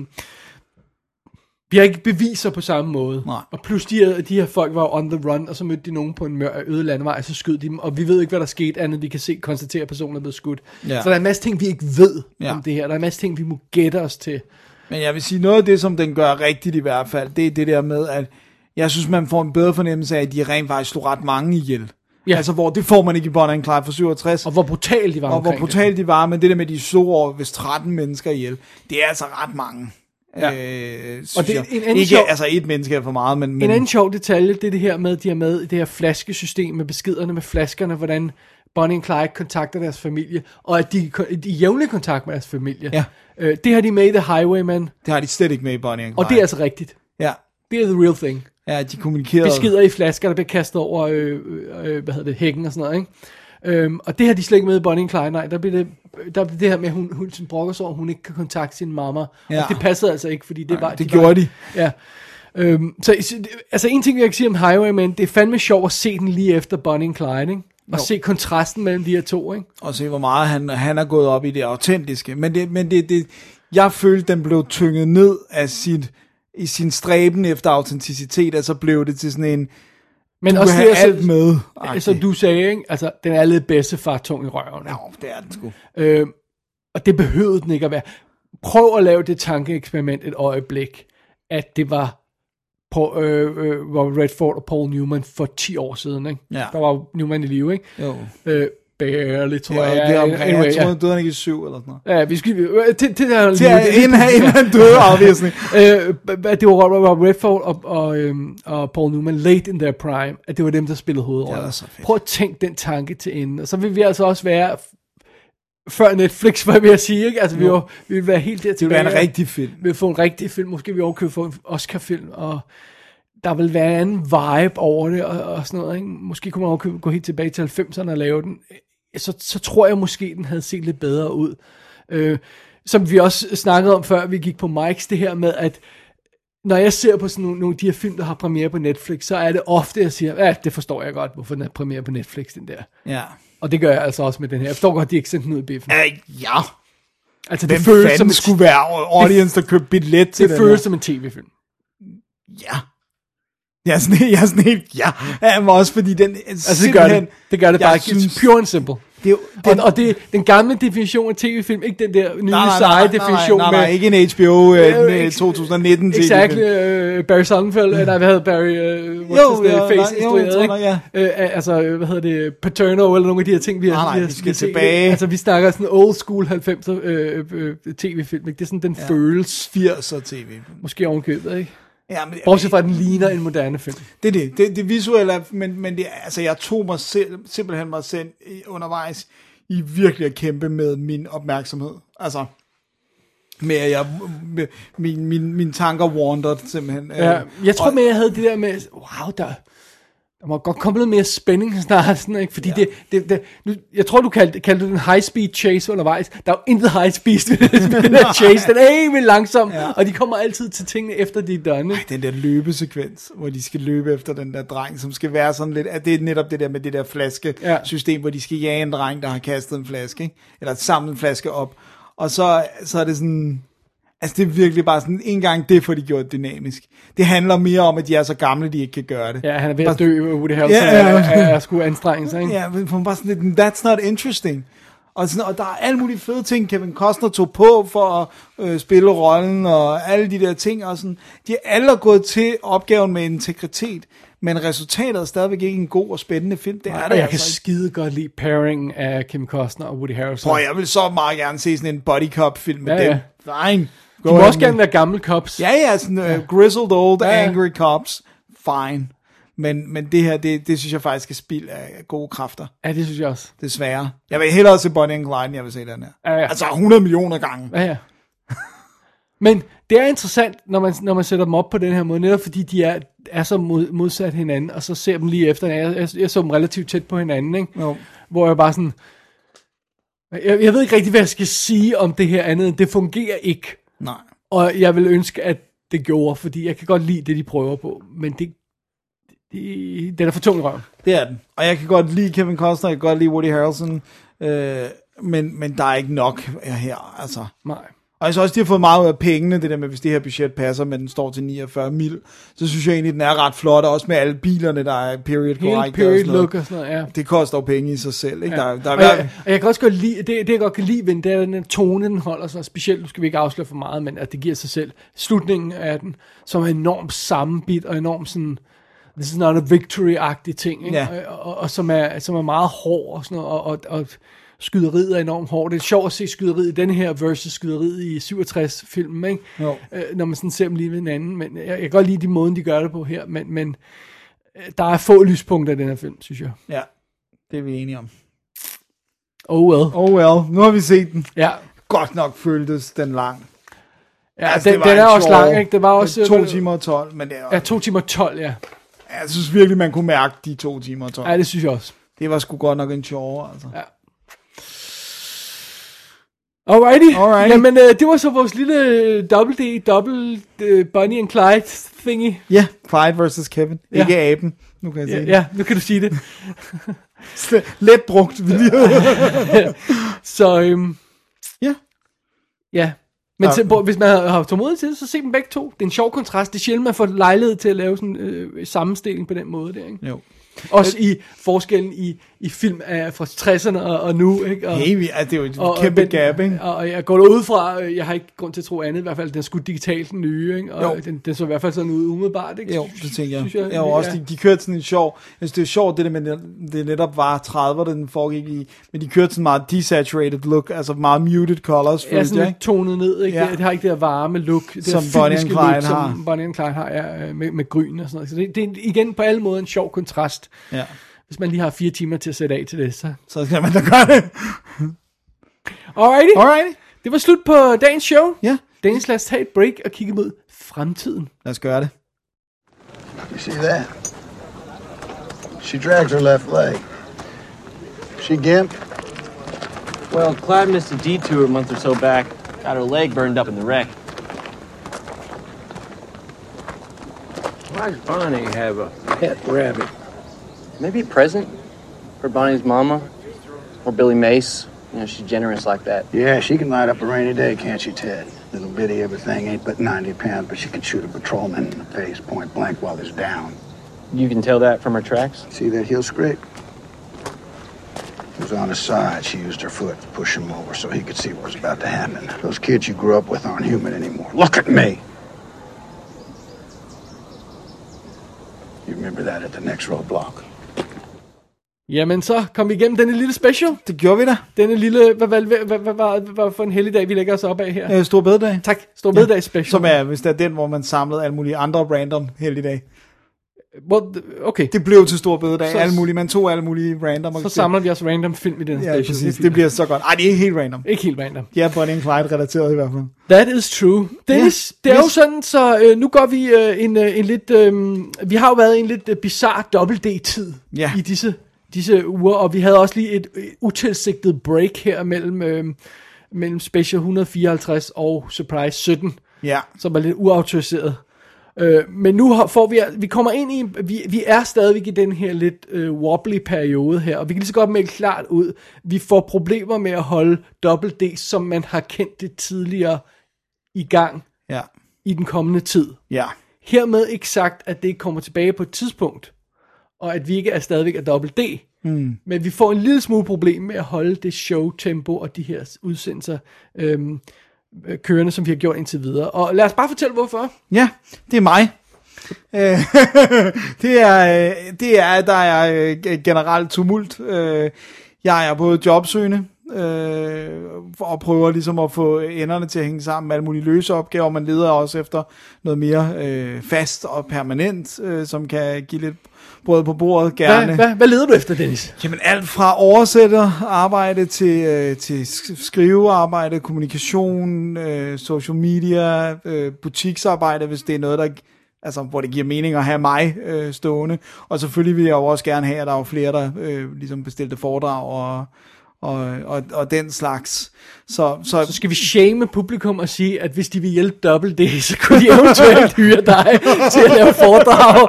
vi har ikke beviser på samme måde. Nej. Og plus de her, de her folk var on the run, og så mødte de nogen på en mør, øde landevej, og så skød de dem, og vi ved ikke, hvad der skete, andet vi kan se, konstatere, at personen er blevet skudt. Ja. Så der er en masse ting, vi ikke ved ja. om det her. Der er en masse ting, vi må gætte os til. Men jeg vil sige, noget af det, som den gør rigtigt i hvert fald, det er det der med, at jeg synes, man får en bedre fornemmelse af, at de rent faktisk slog ret mange ihjel. Ja. Altså, hvor det får man ikke i Bonnie and Clyde fra 67. Og hvor brutalt de var og hvor brutalt de var, men det der med, de så over hvis 13 mennesker ihjel, det er altså ret mange. Ja. Øh, Og det er en anden Ikke, sjov- altså et menneske er for meget, men... men En anden sjov detalje, det er det her med, de har med i det her flaskesystem med beskederne med flaskerne, hvordan Bonnie and Clyde kontakter deres familie, og at de, de er jævnlig kontakt med deres familie. Ja. Øh, det har de med i The Highwayman, det har de slet ikke med i Bonnie and Clyde. og det er altså rigtigt. Ja, Det er the real thing. ja de kommunikerede... Beskeder i flasker, der bliver kastet over, øh, øh, hvad hedder det, hækken og sådan noget, ikke? Øhm, og det har de slet ikke med i Bonnie and Clyde, nej, der bliver det, der bliver det her med, at hun, hun sådan brokker sig over, hun ikke kan kontakte sin mamma, Ja. og det passede altså ikke, fordi det var... det var- gjorde de. Ja. Øhm, så, altså en ting, jeg kan sige om Highwayman, det er fandme sjovt at se den lige efter Bonnie and Clyde, ikke? Og Jo. se kontrasten mellem de her to, ikke? og se, hvor meget han, han er gået op i det autentiske. Men, det, men det, det, jeg følte, den blev tynget ned af sit, i sin stræben efter autenticitet, og så blev det til sådan en, Men du også det, alt med. Som du sagde, ikke? Altså, den er lidt bedste far tung i røven? Ja, det er den sgu. Øh, og det behøvede den ikke at være. Prøv at lave det tankeeksperiment et øjeblik, at det var på, øh, øh, Robert Redford og Paul Newman for 10 år siden. Ikke? Ja. Der var Newman i live, ikke? Jo. Øh, barely, tror Ja, jeg. det er omkring, Anyway, jeg tror, ja. han døde ikke i syv eller sådan noget. Ja, vi skal, øh, til, til der Til, inden, han, inden han døde, obviously. øh, det var Robert, Redford og, og, øhm, og Paul Newman late in their prime, at det var dem, der spillede hovedrollen. Fedt. Prøv at tænke den tanke til enden, og så vil vi altså også være før Netflix, vil jeg sige, ikke? Altså, vi, var, vi vil være helt der Det ville være en rigtig film. Vi vil få en rigtig film, måske vi overkøbe få en Oscar-film, og der vil være en anden vibe over det, og, og sådan noget, ikke? Måske kunne man overkøbe, gå helt tilbage til 90'erne og lave den. Så, så tror jeg måske, den havde set lidt bedre ud. Øh, som vi også snakkede om, før vi gik på Mike's, det her med, at når jeg ser på sådan nogle, nogle af de her film, der har premiere på Netflix, så er det ofte, jeg siger, ja, det forstår jeg godt, hvorfor den er premiere på Netflix, den der. Ja. Og det gør jeg altså også med den her. Jeg forstår godt, de ikke sendte den ud i biffen. Uh, ja. Altså, Hvem det føles fanden som skulle være audience, der købte billet til det den føles her? som en tv-film. Ja. Jeg er sådan, jeg er sådan helt, ja. ja men også fordi den Altså, det gør det. Det gør det jeg bare. Synes, pure and simple. Det er Den, og, og det den gamle definition af tv-film, ikke den der nye nej, nej, seje nej, nej, definition nej, nej, nej, med... ikke en HBO Ja, øh, ikke- 2019 Exactly, TV-film. uh, Barry Sonnenfeld, mm. nej, hvad hedder Barry, what's Jo, ja, face, nej, instrueret, ikke? nok, Øh, altså, øh, hvad hedder det, Paterno, eller nogle af de her ting, vi har, Nej, nej, vi skal tilbage. Altså, vi snakker sådan old school 90'er øh, øh, tv-film, ikke? Det er sådan, den ja. føles, 80'er TV. måske ovenkøbet, ikke? Ja, men, Bortset fra, at den ligner en moderne film. Det er det. Det, det visuelle, er, men, men det, altså, jeg tog mig selv, simpelthen mig selv undervejs i virkelig at kæmpe med min opmærksomhed. Altså, med at jeg, med, min, min, mine tanker wandered simpelthen. Ja, Øh, jeg tror og- mere, jeg havde det der med, wow, der, der må godt komme noget mere spænding snart, sådan, ikke? fordi ja. det, det, det nu, jeg tror, du kaldte, kaldte det en high-speed chase undervejs. Der er jo intet high-speed ved den her chase, den er helt vildt langsom, ja. og de kommer altid til tingene efter de er done. Ikke? den der løbesekvens, hvor de skal løbe efter den der dreng, som skal være sådan lidt, at det er netop det der med det der flaskesystem, ja. hvor de skal jage en dreng, der har kastet en flaske, ikke? eller samlet en flaske op. Og så, så er det sådan, altså det er virkelig bare sådan, en gang det får de gjort dynamisk. Det handler mere om, at de er så gamle, de ikke kan gøre det. Ja, han er ved at dø, Woody Harrelson ja. ja. er, er, er skulle anstrenge sig. Ikke? Ja, men man bare sådan lidt, that's not interesting. Og, sådan, og der er alle mulige fede ting, Kevin Costner tog på for at øh, spille rollen, og alle de der ting. Og sådan. De er alle gået til opgaven med integritet, men resultatet er stadigvæk ikke en god og spændende film. Det er Og det jeg kan altså ikke. skide godt lide pairing af Kim Costner og Woody Harrelson. Prøv, jeg vil så meget gerne se sådan en body cop film med Ja, dem. ja. Fine. De Go må ahead også gerne være gamle cops. Ja, ja, sådan uh, grizzled old Ja, angry cops. Fine. Men, men det her, det, det synes jeg faktisk er spild af gode kræfter. ja, det synes jeg også. Desværre. Jeg vil hellere se Bonnie and Clyde, end jeg vil se den her. Ja, ja. Altså 100 millioner gange. Ja, ja. Men det er interessant, når man, når man sætter dem op på den her måde, netop fordi de er, er så mod, modsat hinanden, og så ser dem lige efter. Jeg, jeg, jeg så dem relativt tæt på hinanden, ikke? Jo. hvor jeg bare sådan... Jeg, jeg ved ikke rigtig, hvad jeg skal sige om det her andet. Det fungerer ikke. Nej. Og jeg vil ønske, at det gjorde, fordi jeg kan godt lide det, de prøver på. Men det, det, den er for tung i røven. Det er den. Og jeg kan godt lide Kevin Costner, jeg kan godt lide Woody Harrelson, øh, men, men der er ikke nok her, altså. Nej. Og jeg synes også, de har fået meget ud af pengene, det der med, hvis det her budget passer, men den står til 49 mil, så synes jeg egentlig, den er ret flot, og også med alle bilerne, der er period Helt correct. period og sådan noget. look og sådan noget, ja. Det koster jo penge i sig selv, ikke? Ja. Der, der er og, jeg, og jeg kan også godt lide, det, det jeg godt kan lide ved den, det er den tone, den holder sig, specielt, nu skal vi ikke afsløre for meget, men at det giver sig selv, slutningen af den, som er enormt sammenbit og enormt sådan this is not a victory-agtig ting, ikke? Ja. Og, og, og, som, er, som er meget hård og sådan noget, og, og, og skyderiet er enormt hårdt. Det er sjovt at se skyderiet i den her versus skyderiet i 67-filmen, ikke? Jo. Øh, når man sådan ser dem lige ved hinanden. Men jeg, jeg kan godt lide de måden, de gør det på her, men, men øh, der er få lyspunkter i den her film, synes jeg. Ja, det er vi enige om. Oh well. Oh well, nu har vi set den. Ja, Godt nok føltes den lang. ja Altså, den, den er også lang, ikke? Det var også... To timer og 12, men det er, Ja, to timer og 12, ja. jeg synes virkelig, man kunne mærke de to timer og 12. Ja, det synes jeg også. Det var sgu godt nok en sjov, altså. Ja. Alrighty. Alrighty. Jamen, øh, det var så vores lille øh, double D, double øh, Bonnie and Clyde thingy. Ja, Clyde versus Kevin. Ja. Ikke aben. Nu kan jeg Ja, sige ja, nu kan du sige det. det. Let brugt video. Så, øhm, ja. ja. Men Ja. ja. Så, hvis man har, har tålmodighed til det, så se dem begge to. Det er en sjov kontrast. Det er sjældent, man får lejlighed til at lave sådan en øh, sammenstilling på den måde der, ikke? Jo. Også i forskellen i, i film af, fra 60'erne og, og nu, ikke? Og, Hey, vi, altså, det er jo et og, kæmpe men- gap, ikke? Og, og jeg går derud fra, øh, jeg har ikke grund til at tro andet, i hvert fald, den er sgu digitalt den nye, ikke? Og Jo. den, den så i hvert fald sådan ud umiddelbart, ikke? Jo, det tænker jeg. Synes jeg, jeg, jeg også, ja. de, de kørte sådan en sjov, jeg synes det er sjovt, det der med, det netop var 30'erne, den foregik i, men de kørte sådan meget desaturated look, altså meget muted colors, Ja, sådan lidt tonet ned, ikke? Ja. Det, har ikke det her varme look, det Som Bonnie Clyde look, har. som Bonnie Clyde har, ja, øh, med, med gryn og sådan noget. Så det, det er igen på alle måder en sjov kontrast. Ja. Hvis man lige har fire timer til at sætte af til det, så... Så skal man da gøre det. Alrighty. Alright. Det var slut på dagens show. Ja. Dagens lad os tage et break og kigge mod fremtiden. Lad os gøre det. You see that? She drags her left leg. She gimp? Well, Clyde missed a detour a month or so back. Got her leg burned up in the wreck. Why does Bonnie have a pet rabbit? Maybe a present for Bonnie's mama or Billy Mace. You know, she's generous like that. Yeah, she can light up a rainy day, can't she, Ted? Little bitty everything ain't but 90 pounds, but she can shoot a patrolman in the face point blank while he's down. You can tell that from her tracks. See that heel scrape? He was on his side. She used her foot to push him over so he could see what was about to happen. Those kids you grew up with aren't human anymore. Look at me! You remember that at the next roadblock. Jamen så kom vi igennem denne lille special. Det gjorde vi da. Denne lille, hvad, hvad, hvad, hvad, hvad, hvad, hvad for en helligdag vi lægger os op af her? Øh, Stor bededag. Tak, Stor bededag ja. special. Som er, hvis det er den, hvor man samlede alle mulige andre random helligdage. Well, okay. Det blev til stor bededag, så, alle mulige, man tog alle mulige random. Så samler vi også random film i den ja, special. præcis, det bliver så godt. Ej, det er ikke helt random. Ikke helt random. Ja, på en Clyde relateret i hvert fald. That is true. Dennis, yes, det er jo sådan, så øh, nu går vi øh, en, øh, en lidt, øh, vi har jo været en lidt øh, bizarre dobbelt-D-tid ja. i disse disse uger, og vi havde også lige et øh, utilsigtet break her mellem, øh, mellem Special 154 og Surprise 17, Ja. som var lidt uautoriseret. Øh, men nu har, får vi, vi kommer ind i, vi, vi er stadigvæk i den her lidt øh, wobbly periode her, og vi kan lige så godt melde klart ud, vi får problemer med at holde dobbelt D, som man har kendt det tidligere, i gang Ja. i den kommende tid. Ja. Hermed ikke sagt, at det kommer tilbage på et tidspunkt, og at vi ikke er stadigvæk er dobbelt D, Mm. men vi får en lille smule problem med at holde det show-tempo og de her udsendelser øhm, øh, kørende, som vi har gjort indtil videre. Og lad os bare fortælle, hvorfor. Ja, det er mig. Øh, det er, øh, det er, der er generelt tumult. Jeg er både jobsøgende, øh, og prøver ligesom at få enderne til at hænge sammen med alle mulige løse opgaver. Man leder også efter noget mere øh, fast og permanent, øh, som kan give lidt brød på bordet, gerne. Hvad, hvad, hvad leder du efter, Dennis? Jamen alt fra oversætter arbejde til, øh, til sk- skrivearbejde, kommunikation, øh, social media, øh, butiksarbejde, hvis det er noget, der altså, hvor det giver mening at have mig øh, stående. Og selvfølgelig vil jeg jo også gerne have, at der er flere, der øh, ligesom bestilte foredrag og, og, og, og den slags. Så, så, Så skal vi shame publikum og sige, at hvis de vil hjælpe dobbelt det, så kunne de eventuelt hyre dig til at lave foredrag.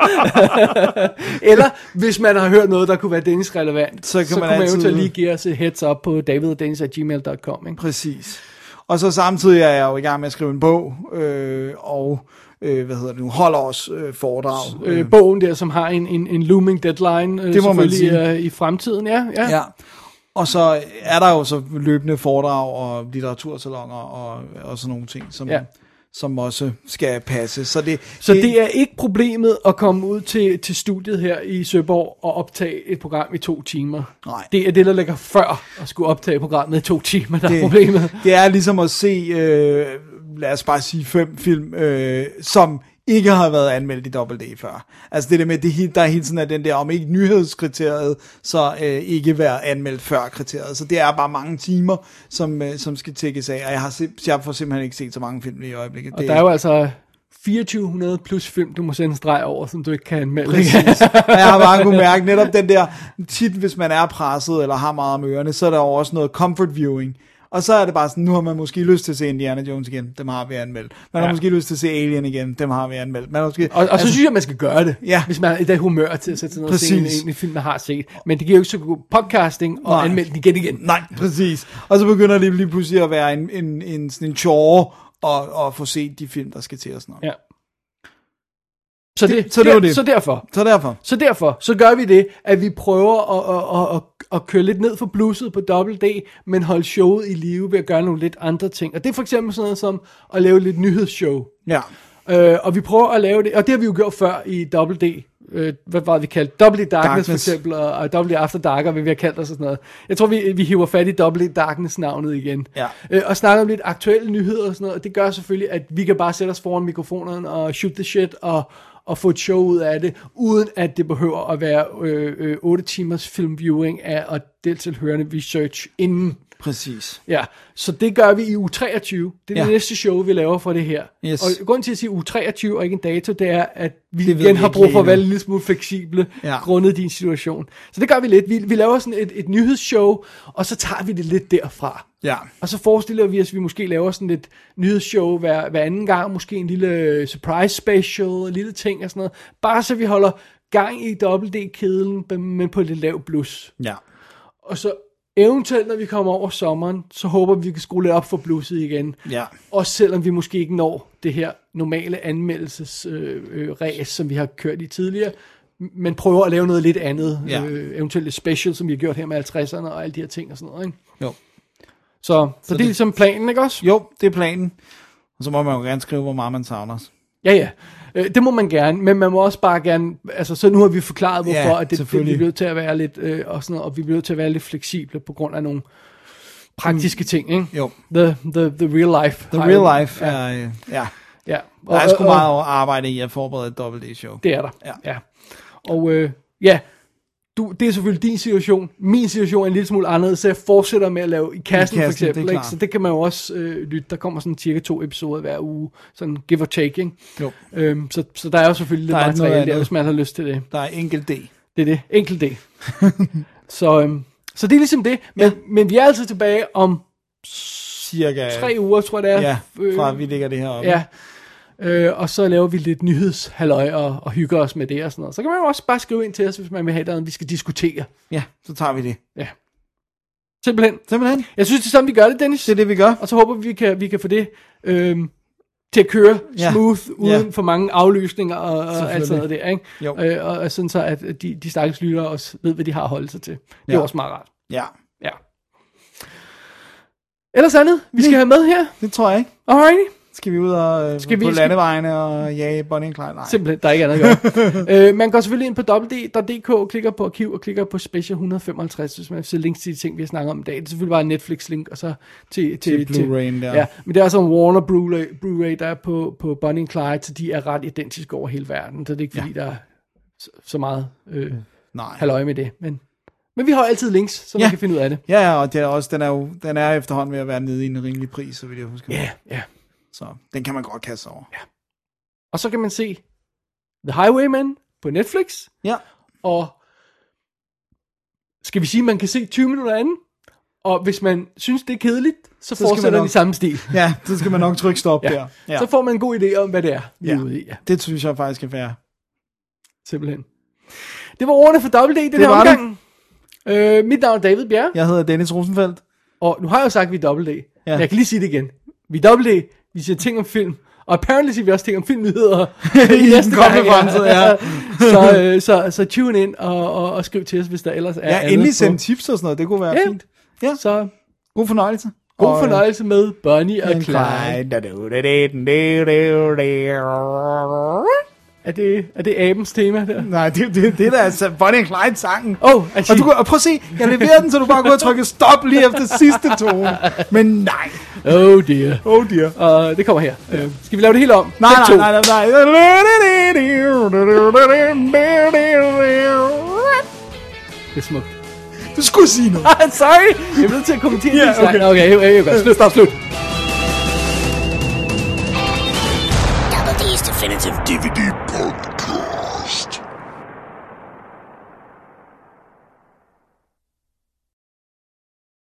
Eller hvis man har hørt noget, der kunne være Dennis relevant, Så kan så man kunne man eventuelt lige give os et heads up på daviddennis.gmail.com. Præcis. Og så samtidig er jeg jo i gang med at skrive en bog, øh, og øh, hvad hedder det nu, holder også øh, foredrag. Øh, bogen der, som har en, en, en looming deadline, øh, Det må man sige. øh, i fremtiden. Ja, ja. Ja. Og så er der jo så løbende foredrag og litteratursalonger og, og sådan nogle ting, som, Ja. som også skal passe. Så det, Så det er ikke problemet at komme ud til, til studiet her i Søborg og optage et program i to timer. Nej. Det er det, der ligger før at skulle optage programmet i to timer, der er problemet. Det er ligesom at se, øh, lad os bare sige fem film, øh, som ikke har været anmeldt i Double D før. Altså det der med, det, der er hele tiden er den der, om ikke nyhedskriteriet, så øh, ikke være anmeldt før kriteriet. Så det er bare mange timer, som, øh, som skal tækkes af, og jeg har, jeg får simpelthen ikke set så mange film i øjeblikket. Og der er jo altså 2400 plus film, du må sende en streg over, som du ikke kan anmelde. Præcis. Jeg har bare kunne mærke netop den der, tit hvis man er presset eller har meget om ørerne, så er der jo også noget comfort viewing. Og så er det bare sådan, nu har man måske lyst til at se Indiana Jones igen, dem har vi anmeldt. Man har Ja. måske lyst til at se Alien igen, dem har vi anmeldt. Man har måske, Og, og så synes jeg, man skal gøre det, Ja. hvis man er i det humør til at sætte sig ned og se en, en, film, man har set. Men det giver jo ikke så god podcasting og Nej. anmelde den igen igen. Nej, præcis. Og så begynder det lige pludselig at være en, en, en, sådan en chore at, at få set de film, der skal til os snart. Ja. Så, det, Det- så det var det. Så derfor, Så derfor. Så derfor, så gør vi det, at vi prøver at, at, at, at, at køre lidt ned for blusset på D, men holde showet i live ved at gøre nogle lidt andre ting. Og det er for eksempel sådan noget som at lave lidt nyhedsshow. Ja. Øh, og vi prøver at lave det, og det har vi jo gjort før i Double D. Øh, hvad var det, vi kaldte? Double D Darkness, Darkness. for eksempel, og, og Double D After Dark, og hvad vi har kaldt os og sådan noget. Jeg tror, vi, vi hiver fat i Double D Darkness navnet igen. Ja. Øh, og snakker om lidt aktuelle nyheder og sådan noget, og det gør selvfølgelig, at vi kan bare sætte os foran mikrofonerne og shoot the shit og, og få et show ud af det, uden at det behøver at være øh, øh, 8 timers filmviewing af og deltilhørende research inden. Præcis. Ja, så det gør vi i uge 23. Det er Ja. det næste show, vi laver for det her. Yes. Og grunden til at sige uge 23 og ikke en dato, det er, at vi Det igen har brug for at være en lille smule fleksible, Ja. grundet din situation. Så det gør vi lidt. Vi, vi laver sådan et, et nyhedsshow, og så tager vi det lidt derfra. Ja. Og så forestiller vi os, at vi måske laver sådan et nyhedsshow hver, hver anden gang, måske en lille surprise special, en lille ting og sådan noget. Bare så vi holder gang i Double D-kedlen, men på et lidt lav blus. Ja. Og så eventuelt, når vi kommer over sommeren, så håber vi, vi kan skrue lidt op for blusset igen. Ja. Også selvom vi måske ikke når det her normale anmeldelses øh, øh, som vi har kørt i tidligere, men prøver at lave noget lidt andet. Ja. Øh, eventuelt lidt special, som vi har gjort her med 50'erne og alle de her ting og sådan noget. Ikke? Jo. Så, så, så det, det er ligesom planen, ikke også? Jo, det er planen. Og så må man jo gerne skrive, hvor meget man savner os. Ja, ja. Øh, det må man gerne, men man må også bare gerne, altså så nu har vi forklaret, hvorfor Ja, at det, det, vi selvfølgelig. bliver nødt til at være lidt, øh, og, sådan noget, og vi bliver nødt til at være lidt fleksible på grund af nogle praktiske ting, ikke? Jo. The, the, the real life. The real life ja. er, øh, ja. Ja. Der er sgu meget over arbejde i at forberede et dobbelt D-show. Det er der, Ja. ja. ja. Og øh, ja, du, det er selvfølgelig din situation. Min situation er en lille smule anderledes, så jeg fortsætter med at lave i kassen, I for kassen, det er eksempel. Ikke? klart. Så det kan man jo også øh, lytte. Der kommer sådan cirka to episoder hver uge, sådan give or take, ikke? Jo. Øhm, så, så der er jo selvfølgelig lidt Der er noget materiale der, hvis man har lyst til det. Der er enkelt D. Det er det. Enkelt det. så, øhm, så det er ligesom det. Men, men vi er altid tilbage om Cirka tre uger, tror jeg det er. Ja, Øh, fra vi lægger det her op. Ja. Øh, og så laver vi lidt nyhedshalløj og, og hygger os med det og sådan noget. Så kan man jo også bare skrive ind til os, hvis man vil have noget, vi skal diskutere. Ja, så tager vi det. Ja. Simpelthen. Simpelthen. Jeg synes, det er sådan, vi gør det, Dennis. Det er det, vi gør. Og så håber vi, vi kan, vi kan få det øhm, til at køre Ja. smooth, uden Ja. for mange aflysninger og, og alt sådan noget der. Ikke? Jo. Øh, og, og sådan så, at de, de stakkels lyttere også ved, hvad de har at holde sig til. Det er Ja. også meget rart. Ja, Ja. Ellers andet, vi skal have med her. det tror jeg ikke. Alrighty. Skal vi ud og øh, Skal vi- på landevejene og jage Bonnie and Clyde? Nej. Simpelthen, der er ikke andet at gøre. øh, man går selvfølgelig ind på www.dk, klikker på arkiv og klikker på special 155, hvis man vil se links til de ting, vi har snakket om i dag. Det er selvfølgelig bare en Netflix-link, og så til... Til Blu-ray'en der. Ja, men det er altså en Warner Blu-ray, Blu-ray der er på, på Bonnie and Clyde, så de er ret identiske over hele verden, så det er ikke fordi, ja. der er så, så meget øh, Nej. halløj med det. Men, men vi har altid links, så Ja. man kan finde ud af det. Ja, og det er også, den er jo, den er efterhånden ved at være nede i en rimelig pris, så vidt jeg husker. Ja, ja. Så den kan man godt kaste over. Ja. Og så kan man se The Highwayman på Netflix, ja. og skal vi sige, at man kan se 20 minutter anden, og hvis man synes, det er kedeligt, så, Så fortsætter den i samme stil. Ja, så skal man nok trykke stop Ja. der. Ja. Så får man en god idé om, hvad det er, vi er Ja. ude i. Ja, Det synes jeg faktisk er fair. simpelthen. Det var ordene for Double D i den Det her var det. omgang. Øh, mit navn er David Bjerre, Jeg hedder Dennis Rosenfeldt. og nu har jeg jo sagt, at vi er Double D. Ja. Men jeg kan lige sige det igen. Vi er Double D, vi siger ting om film, og apparently siger vi også ting om filmnyheder I den kommende fremtid, ja. så, øh, så, så tune ind og, og, og skriv til os, hvis der ellers er Ja, endelig send tips og sådan noget. Det kunne være Ja. fint. Ja. Så God fornøjelse. God Og, øh, fornøjelse med Bonnie og And Clyde. Clyde. Er det, er det abens tema der? Nej, det, det, det er da altså Bonnie and Clyde sangen. Oh, og, du, og prøv at se, jeg leverer den, så du bare går og trykker stop lige efter sidste tone. Men nej. Oh dear. Oh dear. Og det kommer her. Uh, skal vi lave det hele om? Nej, nej, nej, nej, nej. Det er smukt. Du skulle sige noget. Sorry. Jeg er nødt til at kommentere okay. Okay, okay, okay, okay. Slut, stop, slut. Definitive DVD Podcast.